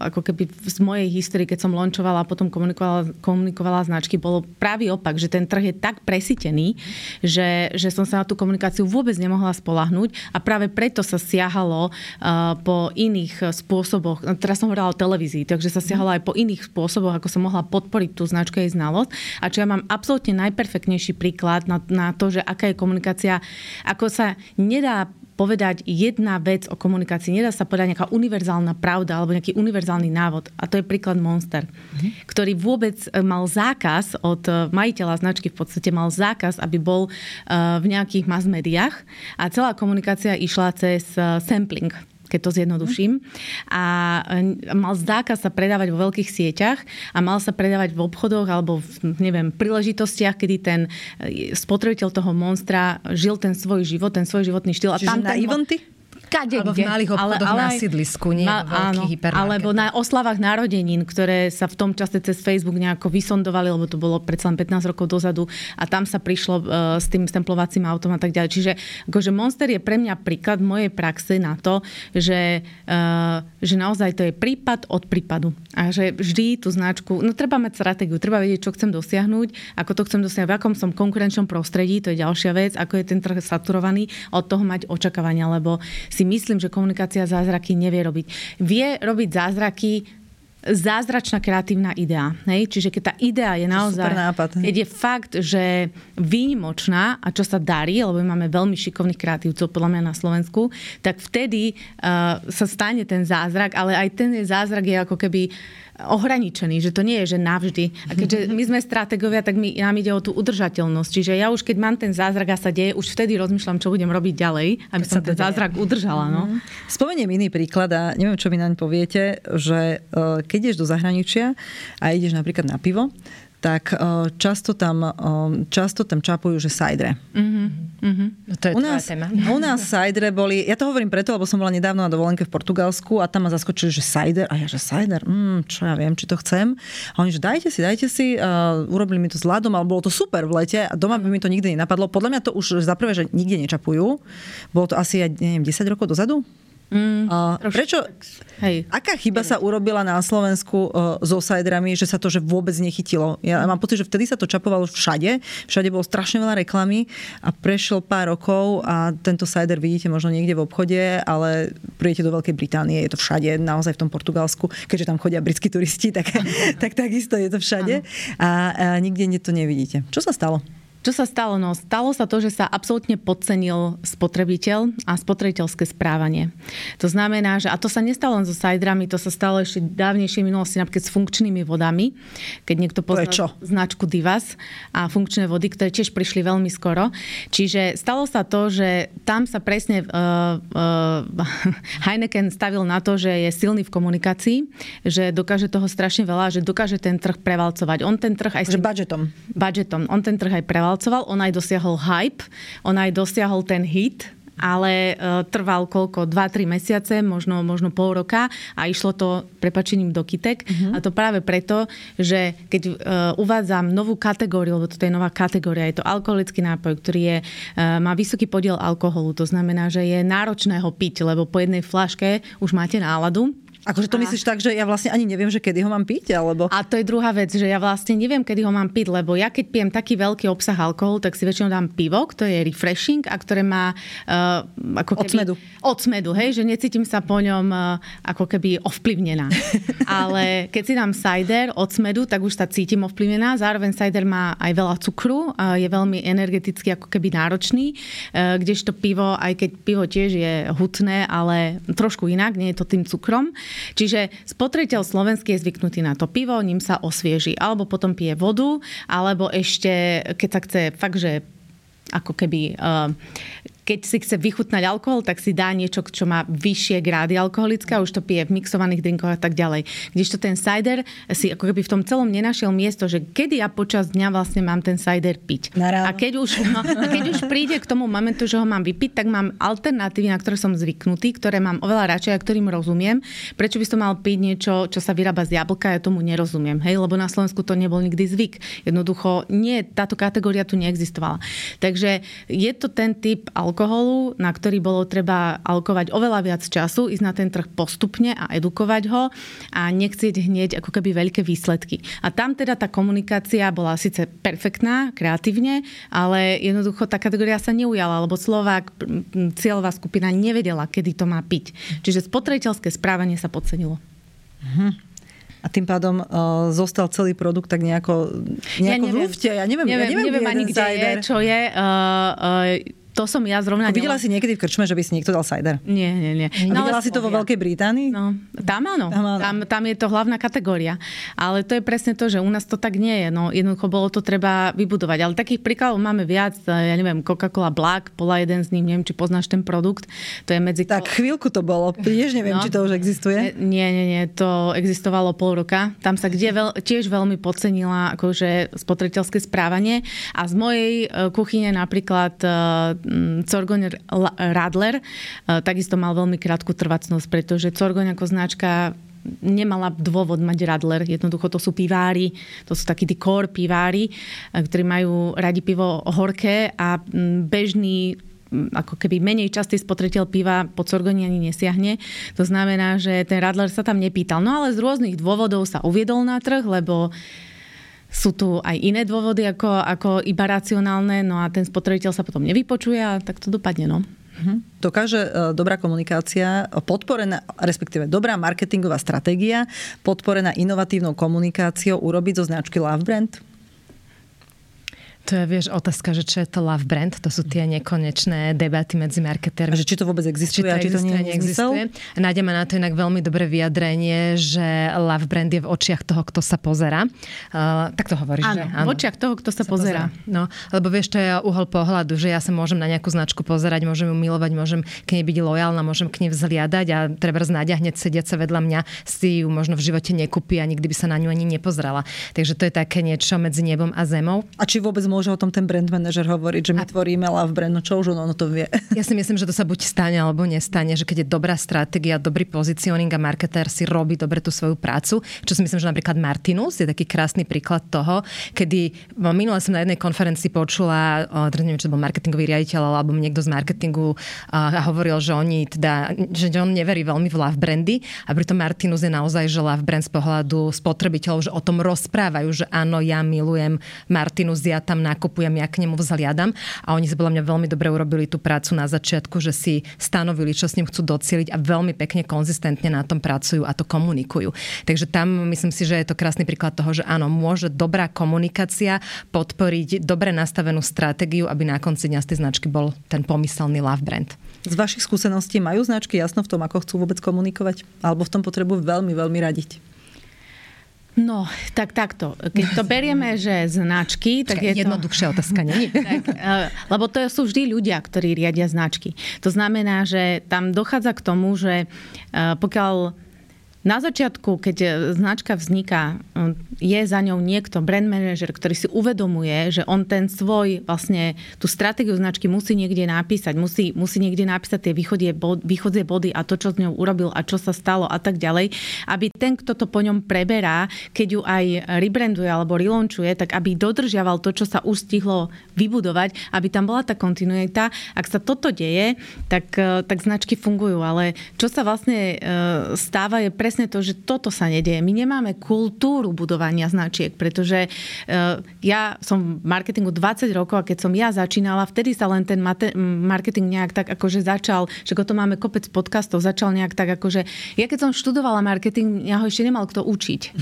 ako keby z mojej histórie, keď som lončovala a potom komunikovala, komunikovala značky, bolo pravý opak, že ten trh je tak presítený, že, že som sa na tú komunikáciu vôbec nemohla spolahnuť a práve preto sa siahalo uh, po iných spôsoboch, no, teraz som hovorila o televízii, takže sa siahalo aj po iných spôsoboch, ako som mohla podporiť tú značku jej znalosť. A čo ja mám absolútne najperfektnejší príklad na, na to, že aká je komunikácia, ako sa nedá povedať jedna vec o komunikácii. Nedá sa povedať nejaká univerzálna pravda alebo nejaký univerzálny návod. A to je príklad Monster, mm-hmm. ktorý vôbec e, mal zákaz od e, majiteľa značky, v podstate mal zákaz, aby bol e, v nejakých mass médiách a celá komunikácia išla cez sampling keď to zjednoduším. A mal zákaz sa predávať vo veľkých sieťach a mal sa predávať v obchodoch alebo v, neviem, príležitostiach, kedy ten e, spotrebiteľ toho monstra žil ten svoj život, ten svoj životný štýl. Čiže a tam na ten, eventy? Kade Alebo v malých obchodoch ale, ale, na sídlisku, nie ma, áno, Alebo na oslavách narodenín, ktoré sa v tom čase cez Facebook nejako vysondovali, lebo to bolo predsa len 15 rokov dozadu a tam sa prišlo uh, s tým stemplovacím autom a tak ďalej. Čiže akože Monster je pre mňa príklad mojej praxe na to, že, uh, že naozaj to je prípad od prípadu. A že vždy tú značku, no treba mať stratégiu, treba vedieť, čo chcem dosiahnuť, ako to chcem dosiahnuť, v akom som konkurenčnom prostredí, to je ďalšia vec, ako je ten trh saturovaný, od toho mať očakávania, lebo si myslím, že komunikácia zázraky nevie robiť. Vie robiť zázraky zázračná kreatívna idea. Hej? Čiže keď tá idea je naozaj... nápad, keď je fakt, že výnimočná a čo sa darí, lebo my máme veľmi šikovných kreatívcov podľa mňa na Slovensku, tak vtedy uh, sa stane ten zázrak, ale aj ten zázrak je ako keby uh, ohraničený, že to nie je, že navždy. A keďže my sme strategovia, tak my, nám ide o tú udržateľnosť. Čiže ja už keď mám ten zázrak a sa deje, už vtedy rozmýšľam, čo budem robiť ďalej, aby som ten zázrak udržala. No. Mhm. Spomeniem iný príklad a neviem, čo vy naň poviete, že e, keď ideš do zahraničia a ideš napríklad na pivo, tak e, často tam, e, často tam čapujú, že sajdre. Mm-hmm. Mm-hmm. No to je u nás, téma. U nás sajdre boli, ja to hovorím preto, lebo som bola nedávno na dovolenke v Portugalsku a tam ma zaskočili, že sajder. A ja, že sajder, mm, čo ja viem, či to chcem. A oni, že dajte si, dajte si. Uh, urobili mi to s ľadom, ale bolo to super v lete a doma by mi to nikdy nenapadlo. Podľa mňa to už za prvé, že nikde nečapujú. Bolo to asi, neviem, 10 rokov dozadu? Mm, a prečo, hej. aká chyba sa urobila na Slovensku uh, so sajdrami, že sa to že vôbec nechytilo? Ja mám pocit, že vtedy sa to čapovalo všade, všade bolo strašne veľa reklamy a prešiel pár rokov a tento sajder vidíte možno niekde v obchode, ale príjete do Veľkej Británie, je to všade, naozaj v tom Portugalsku, keďže tam chodia britskí turisti, tak, tak takisto je to všade a, a nikde to nevidíte. Čo sa stalo? Čo sa stalo? No, stalo sa to, že sa absolútne podcenil spotrebiteľ a spotrebiteľské správanie. To znamená, že, a to sa nestalo len so sajdrami, to sa stalo ešte dávnejšie minulosti napríklad s funkčnými vodami, keď niekto pozná značku Divas a funkčné vody, ktoré tiež prišli veľmi skoro. Čiže stalo sa to, že tam sa presne uh, uh, Heineken stavil na to, že je silný v komunikácii, že dokáže toho strašne veľa, že dokáže ten trh prevalcovať. On ten trh aj... Že budžetom. Budžetom. On ten trh aj prevalcoval prevalcoval, on aj dosiahol hype, on aj dosiahol ten hit, ale uh, trval koľko? 2-3 mesiace, možno, možno pol roka a išlo to prepačením do kytek. Uh-huh. A to práve preto, že keď uh, uvádzam novú kategóriu, lebo toto je nová kategória, je to alkoholický nápoj, ktorý je, uh, má vysoký podiel alkoholu, to znamená, že je náročné ho piť, lebo po jednej flaške už máte náladu Akože to a... myslíš tak, že ja vlastne ani neviem, že kedy ho mám piť, alebo... A to je druhá vec, že ja vlastne neviem, kedy ho mám piť, lebo ja keď pijem taký veľký obsah alkoholu, tak si väčšinou dám pivo, ktoré je refreshing a ktoré má uh, ako keby... Od smedu. Od smedu, hej, že necítim sa po ňom uh, ako keby ovplyvnená. Ale keď si dám cider od smedu, tak už sa cítim ovplyvnená. Zároveň cider má aj veľa cukru, uh, je veľmi energeticky ako keby náročný, uh, kdežto pivo, aj keď pivo tiež je hutné, ale trošku inak, nie je to tým cukrom. Čiže spotrebiteľ slovenský je zvyknutý na to pivo, ním sa osvieži. Alebo potom pije vodu, alebo ešte, keď sa chce fakt, že ako keby uh, keď si chce vychutnať alkohol, tak si dá niečo, čo má vyššie grády alkoholické a už to pije v mixovaných drinkoch a tak ďalej. to ten cider si ako keby v tom celom nenašiel miesto, že kedy ja počas dňa vlastne mám ten cider piť. A keď už, no, a keď už príde k tomu momentu, že ho mám vypiť, tak mám alternatívy, na ktoré som zvyknutý, ktoré mám oveľa radšej a ktorým rozumiem. Prečo by som mal piť niečo, čo sa vyrába z jablka, ja tomu nerozumiem. Hej, lebo na Slovensku to nebol nikdy zvyk. Jednoducho nie, táto kategória tu neexistovala. Takže je to ten typ alkoholu, alkoholu, na ktorý bolo treba alkovať oveľa viac času, ísť na ten trh postupne a edukovať ho a nechcieť hneď ako keby veľké výsledky. A tam teda tá komunikácia bola síce perfektná, kreatívne, ale jednoducho tá kategória sa neujala, lebo Slovák, cieľová skupina nevedela, kedy to má piť. Čiže spotrebiteľské správanie sa podcenilo. Mhm a tým pádom uh, zostal celý produkt tak nejako, nejako ja neviem, v lufte. Ja neviem, neviem, ja neviem, neviem ani kde je, čo je. Uh, uh, to som ja zrovna... A videla si niekedy v krčme, že by si niekto dal cider? Nie, nie, nie. A no, videla si to vo Veľkej Británii? No, tam áno. Tam, áno. Tam, tam je to hlavná kategória. Ale to je presne to, že u nás to tak nie je. No, jednoducho bolo to treba vybudovať. Ale takých príkladov máme viac. Ja neviem, Coca-Cola Black, bola jeden z nich, neviem, či poznáš ten produkt. To je medzi... Tak chvíľku to bolo. Tiež neviem, no, či to už existuje. Nie, nie, nie. To existovalo pol roka. Tam sa kde veľ, tiež veľmi podcenila akože spotrebiteľské správanie. A z mojej e, kuchyne napríklad uh, Corgoň Radler takisto mal veľmi krátku trvacnosť, pretože Corgoň ako značka nemala dôvod mať Radler. Jednoducho to sú pivári, to sú takí tí core pivári, ktorí majú radi pivo horké a bežný ako keby menej častý spotreteľ piva po Corgoni ani nesiahne. To znamená, že ten Radler sa tam nepýtal. No ale z rôznych dôvodov sa uviedol na trh, lebo sú tu aj iné dôvody ako, ako iba racionálne, no a ten spotrebiteľ sa potom nevypočuje a tak to dopadne. No. Mhm. Dokáže e, dobrá komunikácia, podporená, respektíve dobrá marketingová stratégia, podporená inovatívnou komunikáciou urobiť zo značky Love Brand? To je, vieš, otázka, že čo je to love brand, to sú tie nekonečné debaty medzi marketérmi. A že či to vôbec existuje, či to, a či to nie neexistuje. Nájdeme na to inak veľmi dobré vyjadrenie, že love brand je v očiach toho, kto sa pozera. Uh, tak to hovoríš, áno, že? Áno, v očiach toho, kto sa, sa pozera. pozera. No, lebo vieš, to je uhol pohľadu, že ja sa môžem na nejakú značku pozerať, môžem ju milovať, môžem k nej byť lojálna, môžem k nej vzliadať a treba znáď hneď sediaca vedľa mňa si ju možno v živote nekúpi a nikdy by sa na ňu ani nepozrela. Takže to je také niečo medzi nebom a zemou. A či vôbec môže o tom ten brand manažer hovoriť, že my a... tvoríme love brand, no čo už ono to vie. Ja si myslím, že to sa buď stane alebo nestane, že keď je dobrá stratégia, dobrý pozicioning a marketér si robí dobre tú svoju prácu, čo si myslím, že napríklad Martinus je taký krásny príklad toho, kedy minule som na jednej konferencii počula, neviem, či to bol marketingový riaditeľ alebo niekto z marketingu a hovoril, že oni teda, že on neverí veľmi v love brandy a pritom Martinus je naozaj, že love brand z pohľadu spotrebiteľov, že o tom rozprávajú, že áno, ja milujem Martinus, ja tam nakupujem kupujem, ja k nemu vzhliadam. A oni si podľa mňa veľmi dobre urobili tú prácu na začiatku, že si stanovili, čo s ním chcú docieliť a veľmi pekne konzistentne na tom pracujú a to komunikujú. Takže tam myslím si, že je to krásny príklad toho, že áno, môže dobrá komunikácia podporiť dobre nastavenú stratégiu, aby na konci dňa z tej značky bol ten pomyselný love brand. Z vašich skúseností majú značky jasno v tom, ako chcú vôbec komunikovať? Alebo v tom potrebujú veľmi, veľmi radiť? No, tak takto. Keď to berieme, že značky, tak Čakaj, je jednoduchšia to... otázka, nie? tak, uh, lebo to sú vždy ľudia, ktorí riadia značky. To znamená, že tam dochádza k tomu, že uh, pokiaľ na začiatku, keď e, značka vzniká, e, je za ňou niekto, brand manager, ktorý si uvedomuje, že on ten svoj, vlastne tú stratégiu značky musí niekde napísať, musí, musí niekde napísať tie východzie, bod, body a to, čo s ňou urobil a čo sa stalo a tak ďalej, aby ten, kto to po ňom preberá, keď ju aj rebranduje alebo relaunchuje, tak aby dodržiaval to, čo sa už stihlo vybudovať, aby tam bola tá kontinuita. Ak sa toto deje, tak, e, tak značky fungujú, ale čo sa vlastne stáva je presne presne to, že toto sa nedieje. My nemáme kultúru budovania značiek, pretože uh, ja som v marketingu 20 rokov a keď som ja začínala, vtedy sa len ten marketing nejak tak akože začal, že to máme kopec podcastov, začal nejak tak akože... Ja keď som študovala marketing, ja ho ešte nemal kto učiť.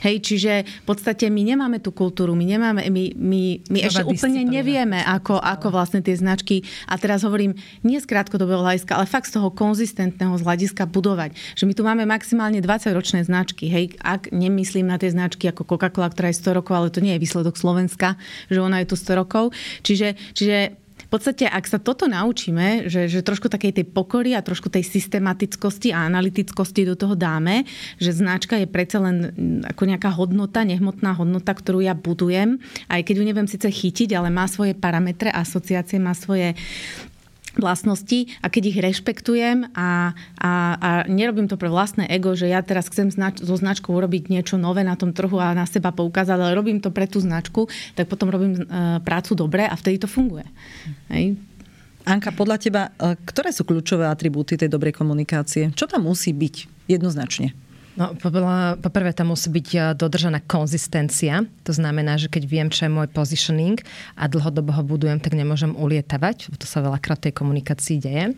Hej, čiže v podstate my nemáme tú kultúru, my nemáme, my, my, my ešte úplne nevieme, ako, ako vlastne tie značky, a teraz hovorím, nie z krátkodobého hľadiska, ale fakt z toho konzistentného z hľadiska budovať. Že my tu máme maximálne 20-ročné značky, hej, ak nemyslím na tie značky ako Coca-Cola, ktorá je 100 rokov, ale to nie je výsledok Slovenska, že ona je tu 100 rokov. Čiže, čiže podstate, ak sa toto naučíme, že, že trošku takej tej pokory a trošku tej systematickosti a analytickosti do toho dáme, že značka je predsa len mm, ako nejaká hodnota, nehmotná hodnota, ktorú ja budujem, aj keď ju neviem síce chytiť, ale má svoje parametre, asociácie, má svoje vlastnosti a keď ich rešpektujem a, a, a nerobím to pre vlastné ego, že ja teraz chcem znač- so značkou urobiť niečo nové na tom trhu a na seba poukázať, ale robím to pre tú značku, tak potom robím e, prácu dobre a vtedy to funguje. Hej. Anka, podľa teba, e, ktoré sú kľúčové atribúty tej dobrej komunikácie? Čo tam musí byť jednoznačne? No, poprvé tam musí byť eh, dodržaná konzistencia. To znamená, že keď viem, čo je môj positioning a dlhodobo ho budujem, tak nemôžem ulietavať. To sa veľakrát tej komunikácii deje.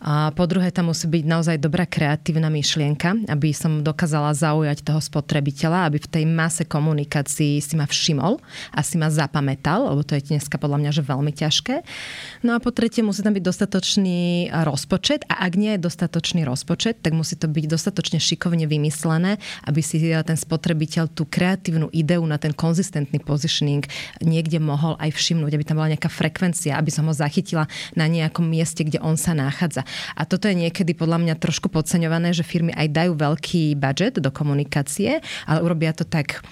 A po druhé, tam musí byť naozaj dobrá kreatívna myšlienka, aby som dokázala zaujať toho spotrebiteľa, aby v tej mase komunikácií si ma všimol a si ma zapamätal, lebo to je dneska podľa mňa že veľmi ťažké. No a po tretie, musí tam byť dostatočný rozpočet a ak nie je dostatočný rozpočet, tak musí to byť dostatočne šikovne vymyslené, aby si ten spotrebiteľ tú kreatívnu ideu na ten konzistentný positioning niekde mohol aj všimnúť, aby tam bola nejaká frekvencia, aby som ho zachytila na nejakom mieste, kde on sa nachádza. A toto je niekedy podľa mňa trošku podceňované, že firmy aj dajú veľký budget do komunikácie, ale urobia to tak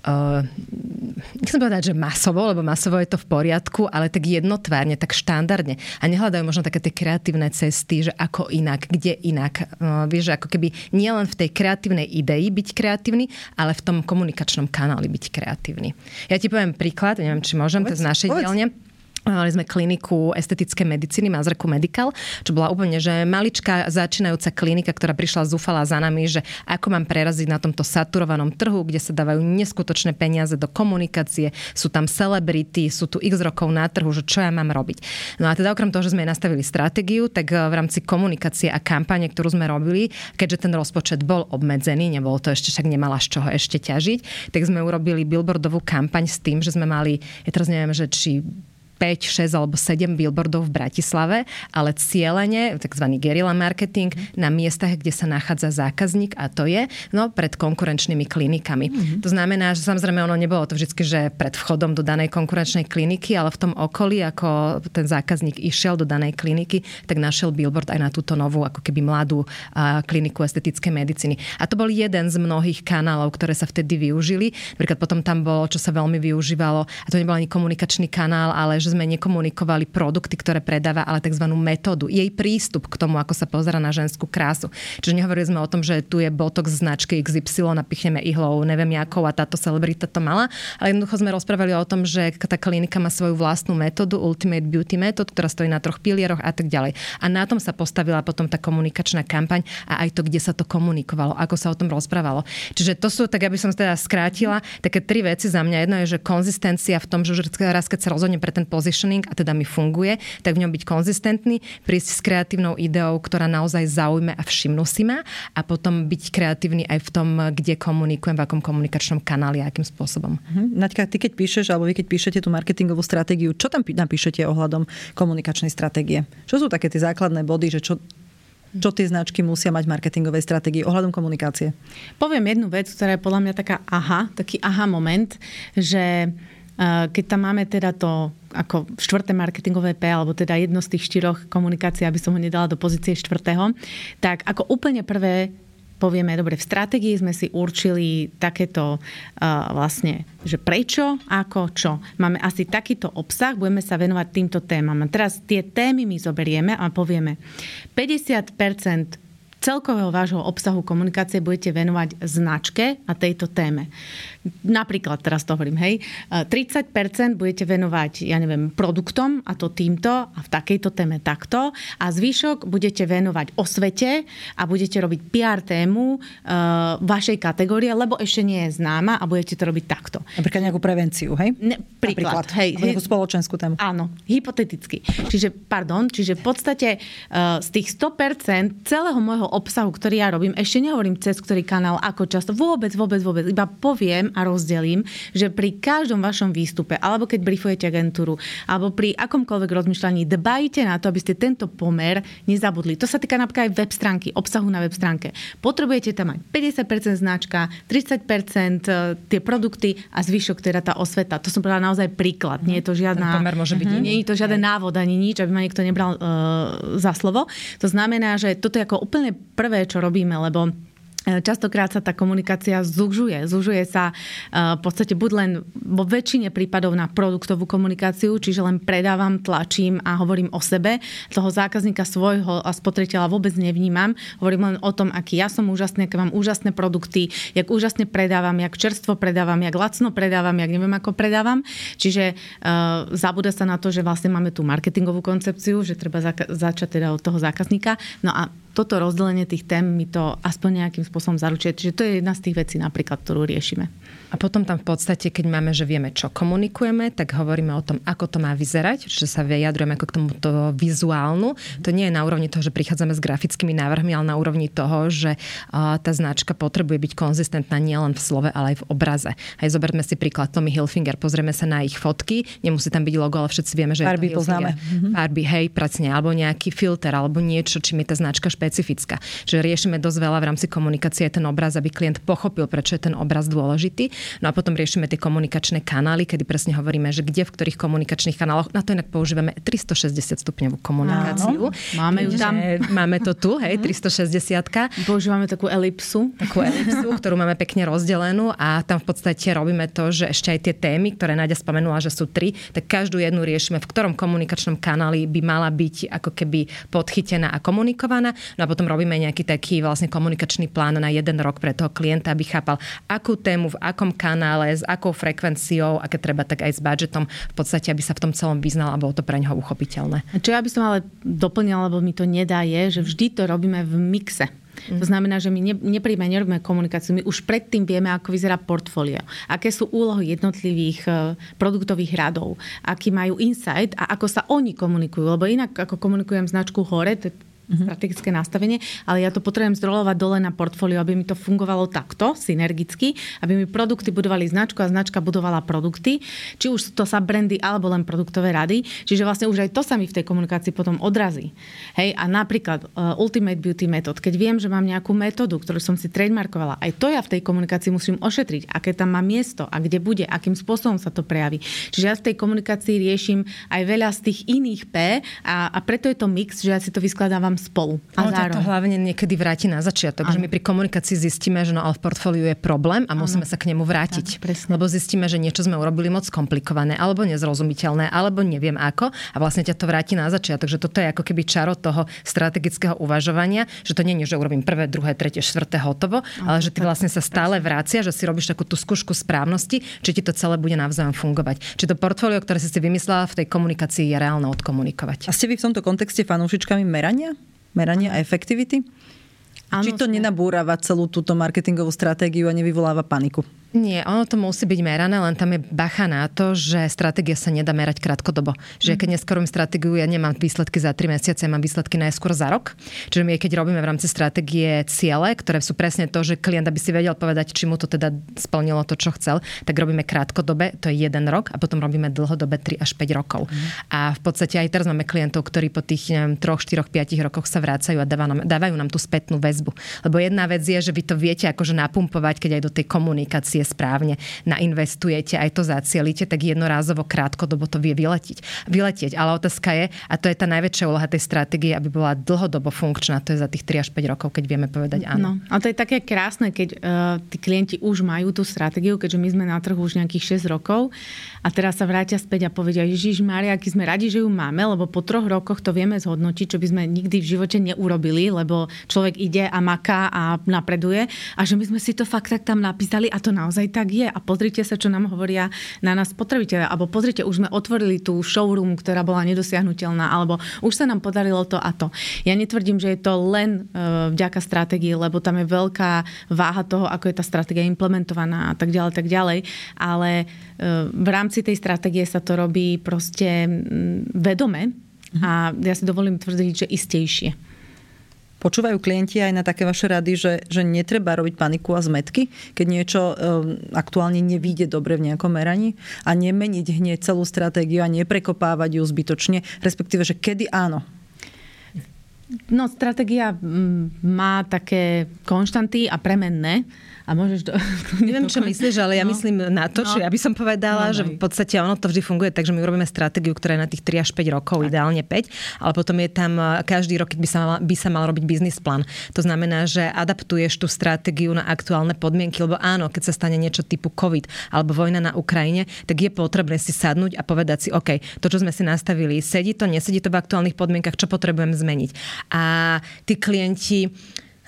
Uh, nechcem povedať, že masovo, lebo masovo je to v poriadku, ale tak jednotvárne, tak štandardne. A nehľadajú možno také tie kreatívne cesty, že ako inak, kde inak. Uh, vieš, že ako keby nielen v tej kreatívnej idei byť kreatívny, ale v tom komunikačnom kanáli byť kreatívny. Ja ti poviem príklad, neviem, či môžem, to z našej dielne. Mali sme kliniku estetické medicíny, Mazreku Medical, čo bola úplne, že maličká začínajúca klinika, ktorá prišla zúfala za nami, že ako mám preraziť na tomto saturovanom trhu, kde sa dávajú neskutočné peniaze do komunikácie, sú tam celebrity, sú tu x rokov na trhu, že čo ja mám robiť. No a teda okrem toho, že sme nastavili stratégiu, tak eh, v rámci komunikácie a kampane, ktorú sme robili, keďže ten rozpočet bol obmedzený, nebolo to ešte však nemala z čoho ešte ťažiť, tak sme urobili billboardovú kampaň s tým, že sme mali, ja teraz neviem, že či 5, 6 alebo 7 billboardov v Bratislave, ale cieľene, tzv. guerilla marketing, na miestach, kde sa nachádza zákazník a to je no, pred konkurenčnými klinikami. Mm-hmm. To znamená, že samozrejme ono nebolo to vždy, že pred vchodom do danej konkurenčnej kliniky, ale v tom okolí, ako ten zákazník išiel do danej kliniky, tak našiel billboard aj na túto novú, ako keby mladú a, kliniku estetickej medicíny. A to bol jeden z mnohých kanálov, ktoré sa vtedy využili. Napríklad potom tam bolo, čo sa veľmi využívalo, a to nebol ani komunikačný kanál, ale že že sme nekomunikovali produkty, ktoré predáva, ale tzv. metódu, jej prístup k tomu, ako sa pozera na ženskú krásu. Čiže nehovorili sme o tom, že tu je botox značky XY, napichneme ihlou, neviem jakou a táto celebrita to mala, ale jednoducho sme rozprávali o tom, že tá klinika má svoju vlastnú metódu, Ultimate Beauty Method, ktorá stojí na troch pilieroch a tak ďalej. A na tom sa postavila potom tá komunikačná kampaň a aj to, kde sa to komunikovalo, ako sa o tom rozprávalo. Čiže to sú, tak aby som teda skrátila, také tri veci za mňa. Jedno je, že konzistencia v tom, že raz keď sa rozhodne pre ten positioning a teda mi funguje, tak v ňom byť konzistentný, prísť s kreatívnou ideou, ktorá naozaj zaujme a všimnú si ma a potom byť kreatívny aj v tom, kde komunikujem, v akom komunikačnom kanáli a akým spôsobom. Mhm. Naďka, ty keď píšeš, alebo vy keď píšete tú marketingovú stratégiu, čo tam napíšete ohľadom komunikačnej stratégie? Čo sú také tie základné body, že čo, čo tie značky musia mať v marketingovej stratégii ohľadom komunikácie? Poviem jednu vec, ktorá je podľa mňa taká aha, taký aha moment, že keď tam máme teda to ako štvrté marketingové P, alebo teda jedno z tých štyroch komunikácií, aby som ho nedala do pozície štvrtého, tak ako úplne prvé povieme, dobre, v stratégii sme si určili takéto uh, vlastne, že prečo, ako, čo. Máme asi takýto obsah, budeme sa venovať týmto témam. A teraz tie témy my zoberieme a povieme 50% celkového vášho obsahu komunikácie budete venovať značke a tejto téme. Napríklad, teraz to hovorím, hej, 30% budete venovať, ja neviem, produktom a to týmto a v takejto téme takto a zvyšok budete venovať osvete a budete robiť PR tému uh, vašej kategórie, lebo ešte nie je známa a budete to robiť takto. Napríklad nejakú prevenciu, hej? Ne, príklad, Napríklad, hej, hej. spoločenskú tému. Áno, hypoteticky. Čiže, pardon, čiže v podstate uh, z tých 100% celého môjho obsahu, ktorý ja robím, ešte nehovorím cez ktorý kanál, ako často, vôbec, vôbec, vôbec, iba poviem a rozdelím, že pri každom vašom výstupe, alebo keď briefujete agentúru, alebo pri akomkoľvek rozmýšľaní, dbajte na to, aby ste tento pomer nezabudli. To sa týka napríklad aj web stránky, obsahu na web stránke. Potrebujete tam mať 50% značka, 30% e, tie produkty a zvyšok teda tá osveta. To som povedala naozaj príklad. Nie je to žiadna... Ten pomer môže byť uh-huh. Nie je to žiaden návod ani nič, aby ma niekto nebral uh, za slovo. To znamená, že toto je ako úplne prvé, čo robíme, lebo častokrát sa tá komunikácia zužuje. Zužuje sa e, v podstate buď len vo väčšine prípadov na produktovú komunikáciu, čiže len predávam, tlačím a hovorím o sebe. Toho zákazníka svojho a spotrebiteľa vôbec nevnímam. Hovorím len o tom, aký ja som úžasný, aké mám úžasné produkty, jak úžasne predávam, jak čerstvo predávam, jak lacno predávam, jak neviem ako predávam. Čiže uh, zabúda sa na to, že vlastne máme tú marketingovú koncepciu, že treba zaka- začať teda od toho zákazníka. No a toto rozdelenie tých tém mi to aspoň nejakým spôsobom zaručuje. Čiže to je jedna z tých vecí napríklad, ktorú riešime. A potom tam v podstate, keď máme, že vieme, čo komunikujeme, tak hovoríme o tom, ako to má vyzerať, že sa vyjadrujeme ako k tomuto vizuálnu. To nie je na úrovni toho, že prichádzame s grafickými návrhmi, ale na úrovni toho, že tá značka potrebuje byť konzistentná nielen v slove, ale aj v obraze. Aj zoberme si príklad Tommy Hilfinger, pozrieme sa na ich fotky, nemusí tam byť logo, ale všetci vieme, že Farby je to poznáme. Farby, hej, pracne, alebo nejaký filter, alebo niečo, čím je tá značka špecifická. Čiže riešime dosť veľa v rámci komunikácie ten obraz, aby klient pochopil, prečo je ten obraz dôležitý. No a potom riešime tie komunikačné kanály, kedy presne hovoríme, že kde v ktorých komunikačných kanáloch. Na to inak používame 360 stupňovú komunikáciu. Áno, máme ju tam. Máme to tu, hej, 360. Používame takú elipsu. Takú elipsu, ktorú máme pekne rozdelenú a tam v podstate robíme to, že ešte aj tie témy, ktoré Náďa spomenula, že sú tri, tak každú jednu riešime, v ktorom komunikačnom kanáli by mala byť ako keby podchytená a komunikovaná. No a potom robíme nejaký taký vlastne komunikačný plán na jeden rok pre toho klienta, aby chápal, akú tému, v akom kanále, s akou frekvenciou a keď treba, tak aj s budžetom, v podstate, aby sa v tom celom vyznal a bolo to pre neho uchopiteľné. Čo ja by som ale doplnila, lebo mi to nedá, je, že vždy to robíme v mixe. To znamená, že my ne, nepríjme, nerobíme komunikáciu. My už predtým vieme, ako vyzerá portfólio. Aké sú úlohy jednotlivých e, produktových radov. Aký majú insight a ako sa oni komunikujú. Lebo inak, ako komunikujem značku hore, to je uh-huh. strategické nastavenie, ale ja to potrebujem zdrolovať dole na portfólio, aby mi to fungovalo takto, synergicky, aby mi produkty budovali značku a značka budovala produkty, či už to sa brandy alebo len produktové rady. Čiže vlastne už aj to sa mi v tej komunikácii potom odrazí. Hej, a napríklad uh, Ultimate Beauty Method, keď viem, že mám nejakú metódu, ktorú som si trademarkovala, aj to ja v tej komunikácii musím ošetriť, aké tam má miesto a kde bude, akým spôsobom sa to prejaví. Čiže ja v tej komunikácii riešim aj veľa z tých iných P a, a preto je to mix, že ja si to vyskladávam spolu. A no, to hlavne niekedy vráti na začiatok, ano. že my pri komunikácii zistíme, že no ale v portfóliu je problém a musíme ano. sa k nemu vrátiť. Ano, lebo zistíme, že niečo sme urobili moc komplikované, alebo nezrozumiteľné, alebo neviem ako a vlastne ťa to vráti na začiatok. že toto je ako keby čaro toho strategického uvažovania, že to nie je, že urobím prvé, druhé, tretie, štvrté hotovo, ano, ale že ty vlastne sa stále vrácia, že si robíš takú tú skúšku správnosti, či ti to celé bude navzájom fungovať. Či to portfólio, ktoré si si vymyslela v tej komunikácii je reálne odkomunikovať. A ste vy v tomto kontexte fanúšičkami merania? Merania a efektivity? Či to nenabúrava celú túto marketingovú stratégiu a nevyvoláva paniku? Nie, ono to musí byť merané, len tam je bacha na to, že stratégia sa nedá merať krátkodobo. Že keď neskôr stratégiu, ja nemám výsledky za 3 mesiace, mám výsledky najskôr za rok. Čiže my keď robíme v rámci stratégie ciele, ktoré sú presne to, že klient aby si vedel povedať, či mu to teda splnilo to, čo chcel, tak robíme krátkodobe, to je jeden rok a potom robíme dlhodobé 3 až 5 rokov. Mm. A v podstate aj teraz máme klientov, ktorí po tých neviem, 3, 4, 5 rokoch sa vracajú a dávajú nám, dávajú nám tú spätnú väzbu. Lebo jedna vec je, že vy to viete akože napumpovať, keď aj do tej komunikácie investície správne nainvestujete, aj to zacielite, tak jednorázovo krátkodobo to vie vyletieť. vyletieť. Ale otázka je, a to je tá najväčšia úloha tej stratégie, aby bola dlhodobo funkčná, to je za tých 3 až 5 rokov, keď vieme povedať áno. No, a to je také krásne, keď uh, tí klienti už majú tú stratégiu, keďže my sme na trhu už nejakých 6 rokov a teraz sa vrátia späť a povedia, Ježiš Mária, aký sme radi, že ju máme, lebo po troch rokoch to vieme zhodnotiť, čo by sme nikdy v živote neurobili, lebo človek ide a maká a napreduje a že my sme si to fakt tak tam napísali a to naozaj tak je. A pozrite sa, čo nám hovoria na nás spotrebiteľe. Alebo pozrite, už sme otvorili tú showroom, ktorá bola nedosiahnutelná, alebo už sa nám podarilo to a to. Ja netvrdím, že je to len uh, vďaka stratégii, lebo tam je veľká váha toho, ako je tá stratégia implementovaná a tak ďalej, tak ďalej. Ale uh, v rámci tej stratégie sa to robí proste vedome a ja si dovolím tvrdiť, že istejšie. Počúvajú klienti aj na také vaše rady, že, že netreba robiť paniku a zmetky, keď niečo um, aktuálne nevíde dobre v nejakom meraní a nemeniť hneď celú stratégiu a neprekopávať ju zbytočne, respektíve, že kedy áno, No, stratégia má také konštanty a premenné. A môžeš do... Neviem, čo myslíš, ale ja no. myslím na to, no. čo ja by som povedala, no, že v podstate ono to vždy funguje tak, že my urobíme stratégiu, ktorá je na tých 3 až 5 rokov, tak. ideálne 5, ale potom je tam e, každý rok, keď by sa mal, by sa mal robiť biznis plán. To znamená, že adaptuješ tú stratégiu na aktuálne podmienky, lebo áno, keď sa stane niečo typu COVID alebo vojna na Ukrajine, tak je potrebné si sadnúť a povedať si, OK, to, čo sme si nastavili, sedí to, nesedí to v aktuálnych podmienkach, čo potrebujem zmeniť. A tí klienti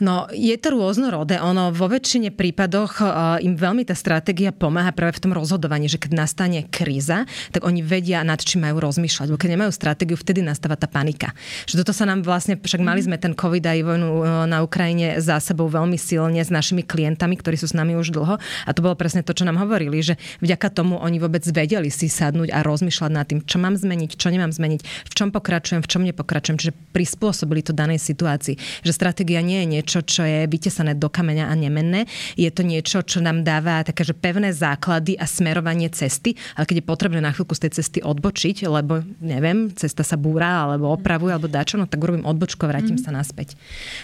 No, je to rôznorodé. Ono vo väčšine prípadoch uh, im veľmi tá stratégia pomáha práve v tom rozhodovaní, že keď nastane kríza, tak oni vedia, nad čím majú rozmýšľať. Lebo keď nemajú stratégiu, vtedy nastáva tá panika. Že toto sa nám vlastne, však mali sme ten COVID aj vojnu uh, na Ukrajine za sebou veľmi silne s našimi klientami, ktorí sú s nami už dlho. A to bolo presne to, čo nám hovorili, že vďaka tomu oni vôbec vedeli si sadnúť a rozmýšľať nad tým, čo mám zmeniť, čo nemám zmeniť, v čom pokračujem, v čom nepokračujem. Čiže prispôsobili to danej situácii. Že stratégia nie je niečo, niečo, čo je vytesané do kameňa a nemenné. Je to niečo, čo nám dáva také, že pevné základy a smerovanie cesty, ale keď je potrebné na chvíľku z tej cesty odbočiť, lebo neviem, cesta sa búra alebo opravuje alebo dačo, no tak urobím odbočku a vrátim mm. sa naspäť.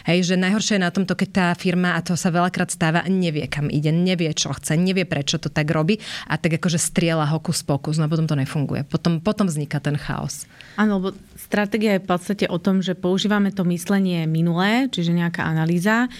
Hej, že najhoršie je na tomto, keď tá firma, a to sa veľakrát stáva, nevie kam ide, nevie čo chce, nevie prečo to tak robí a tak akože striela hokus pokus, no a potom to nefunguje. Potom, potom vzniká ten chaos. Áno, lebo stratégia je v podstate o tom, že používame to myslenie minulé, čiže nejaká analýza.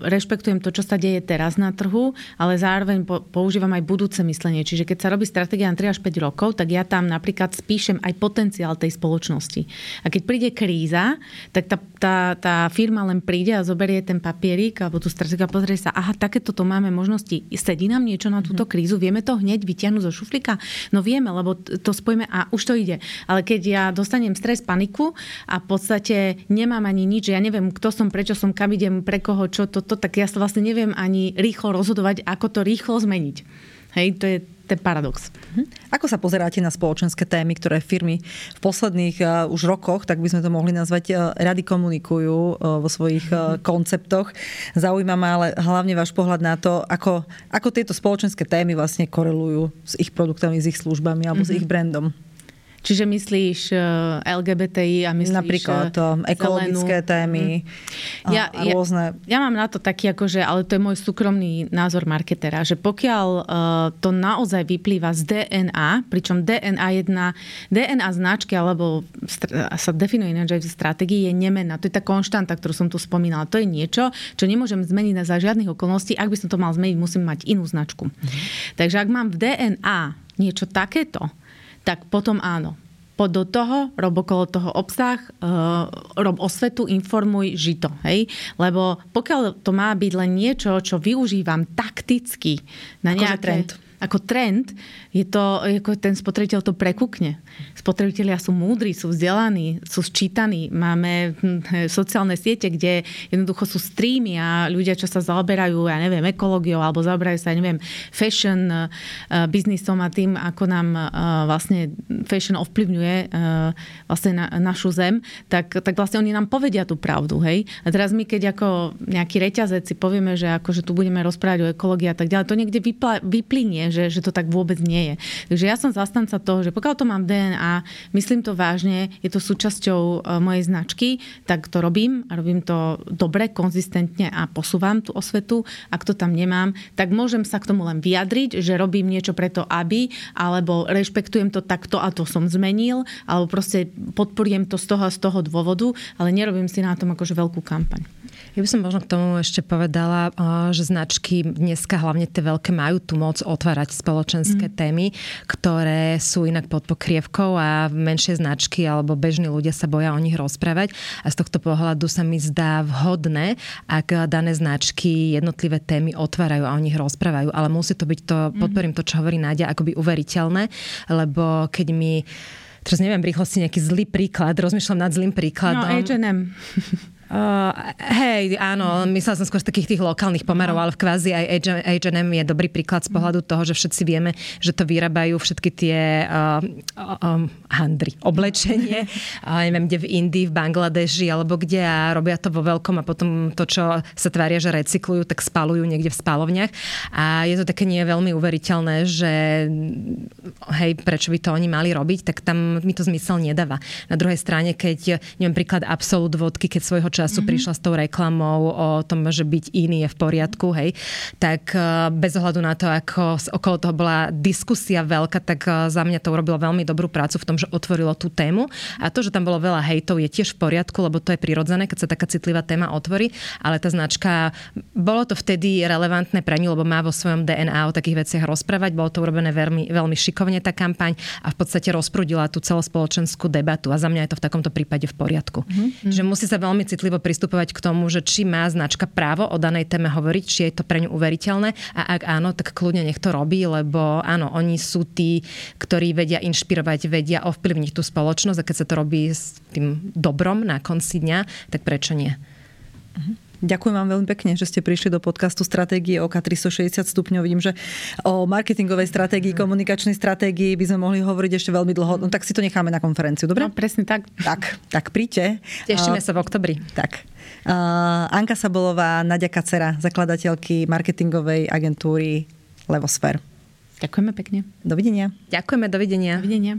Rešpektujem to, čo sa deje teraz na trhu, ale zároveň používam aj budúce myslenie. Čiže keď sa robí stratégia na 3 až 5 rokov, tak ja tam napríklad spíšem aj potenciál tej spoločnosti. A keď príde kríza, tak tá, tá, tá firma len príde a zoberie ten papierik alebo tú stratégiu a pozrie sa, aha, takéto to máme možnosti. Sedí nám niečo na túto mhm. krízu, vieme to hneď vyťahnuť zo šuflíka? No vieme, lebo to spojíme a už to ide. Ale keď ja dostanem stres, paniku a v podstate nemám ani nič, ja neviem, kto som, prečo som, kam idem, pre koho, čo toto, tak ja sa vlastne neviem ani rýchlo rozhodovať, ako to rýchlo zmeniť. Hej, to je ten paradox. Mhm. Ako sa pozeráte na spoločenské témy, ktoré firmy v posledných uh, už rokoch, tak by sme to mohli nazvať, uh, rady komunikujú uh, vo svojich uh, konceptoch. Zaujíma ma ale hlavne váš pohľad na to, ako, ako tieto spoločenské témy vlastne korelujú s ich produktami, s ich službami alebo mm-hmm. s ich brandom. Čiže myslíš eh, LGBTI a myslíš Napríklad to, eh, ekologické zelenú. témy mm. ja, a rôzne. Ja, ja mám na to taký, akože, ale to je môj súkromný názor marketera, že pokiaľ uh, to naozaj vyplýva z DNA, pričom DNA jedna, DNA značky alebo sa definuje ináč aj v stratégii, je nemená. To je tá konštanta, ktorú som tu spomínala. To je niečo, čo nemôžem zmeniť za žiadnych okolností. Ak by som to mal zmeniť, musím mať inú značku. Mm. Takže ak mám v DNA niečo takéto, tak potom áno. Po do toho, rob okolo toho obsah, uh, rob osvetu, informuj, žito. Hej? Lebo pokiaľ to má byť len niečo, čo využívam takticky na nejaké... trend ako trend, je to, ako ten spotrebiteľ to prekúkne. Spotrebitelia sú múdri, sú vzdelaní, sú sčítaní. Máme hm, sociálne siete, kde jednoducho sú streamy a ľudia, čo sa zaoberajú, ja neviem, ekológiou alebo zaoberajú sa, ja neviem, fashion uh, biznisom a tým, ako nám uh, vlastne fashion ovplyvňuje uh, vlastne na, našu zem, tak, tak vlastne oni nám povedia tú pravdu, hej. A teraz my, keď ako nejaký reťazec si povieme, že akože tu budeme rozprávať o ekológii a tak ďalej, to niekde vypla, vyplynie, že, že to tak vôbec nie je. Takže ja som zastanca toho, že pokiaľ to mám DNA, myslím to vážne, je to súčasťou e, mojej značky, tak to robím a robím to dobre, konzistentne a posúvam tú osvetu. Ak to tam nemám, tak môžem sa k tomu len vyjadriť, že robím niečo preto, aby, alebo rešpektujem to takto a to som zmenil, alebo proste podporujem to z toho a z toho dôvodu, ale nerobím si na tom akože veľkú kampaň. Ja by som možno k tomu ešte povedala, že značky dneska hlavne tie veľké majú tu moc otvárať spoločenské mm. témy, ktoré sú inak pod pokrievkou a menšie značky alebo bežní ľudia sa boja o nich rozprávať. A z tohto pohľadu sa mi zdá vhodné, ak dané značky jednotlivé témy otvárajú a o nich rozprávajú. Ale musí to byť to, mm. podporím to, čo hovorí Nádia, akoby uveriteľné, lebo keď mi teraz neviem v rýchlosti nejaký zlý príklad, rozmýšľam nad zlým príkladom. No, H&M. Uh, hej, áno, myslela som skôr z takých tých lokálnych pomerov, ale v kvázi aj H&M je dobrý príklad z pohľadu toho, že všetci vieme, že to vyrábajú všetky tie uh, um, handry, oblečenie, uh, neviem, kde v Indii, v Bangladeži alebo kde a robia to vo veľkom a potom to, čo sa tvária, že recyklujú, tak spalujú niekde v spalovniach. A je to také nie veľmi uveriteľné, že hej, prečo by to oni mali robiť, tak tam mi to zmysel nedáva. Na druhej strane, keď, neviem, príklad Absolut vodky, keď svojho času mm-hmm. prišla s tou reklamou o tom, že byť iný je v poriadku, hej, tak e, bez ohľadu na to, ako okolo toho bola diskusia veľká, tak e, za mňa to urobilo veľmi dobrú prácu v tom, že otvorilo tú tému. A to, že tam bolo veľa hejtov, je tiež v poriadku, lebo to je prirodzené, keď sa taká citlivá téma otvorí, ale tá značka, bolo to vtedy relevantné pre ňu, lebo má vo svojom DNA o takých veciach rozprávať, bolo to urobené veľmi, veľmi šikovne tá kampaň a v podstate rozprudila tú celospoločenskú debatu a za mňa je to v takomto prípade v poriadku. Mm-hmm. Že musí sa veľmi citlivo citlivo pristupovať k tomu, že či má značka právo o danej téme hovoriť, či je to pre ňu uveriteľné a ak áno, tak kľudne nech to robí, lebo áno, oni sú tí, ktorí vedia inšpirovať, vedia ovplyvniť tú spoločnosť a keď sa to robí s tým dobrom na konci dňa, tak prečo nie? Ďakujem vám veľmi pekne, že ste prišli do podcastu Stratégie OK 360 stupňov. Vidím, že o marketingovej stratégii, komunikačnej stratégii by sme mohli hovoriť ešte veľmi dlho. No tak si to necháme na konferenciu, dobre? No, presne tak. Tak, tak príďte. Tešíme sa v oktobri. Tak. Uh, Anka Sabolová, Nadia Kacera, zakladateľky marketingovej agentúry Levosfér. Ďakujeme pekne. Dovidenia. Ďakujeme, dovidenia. Dovidenia.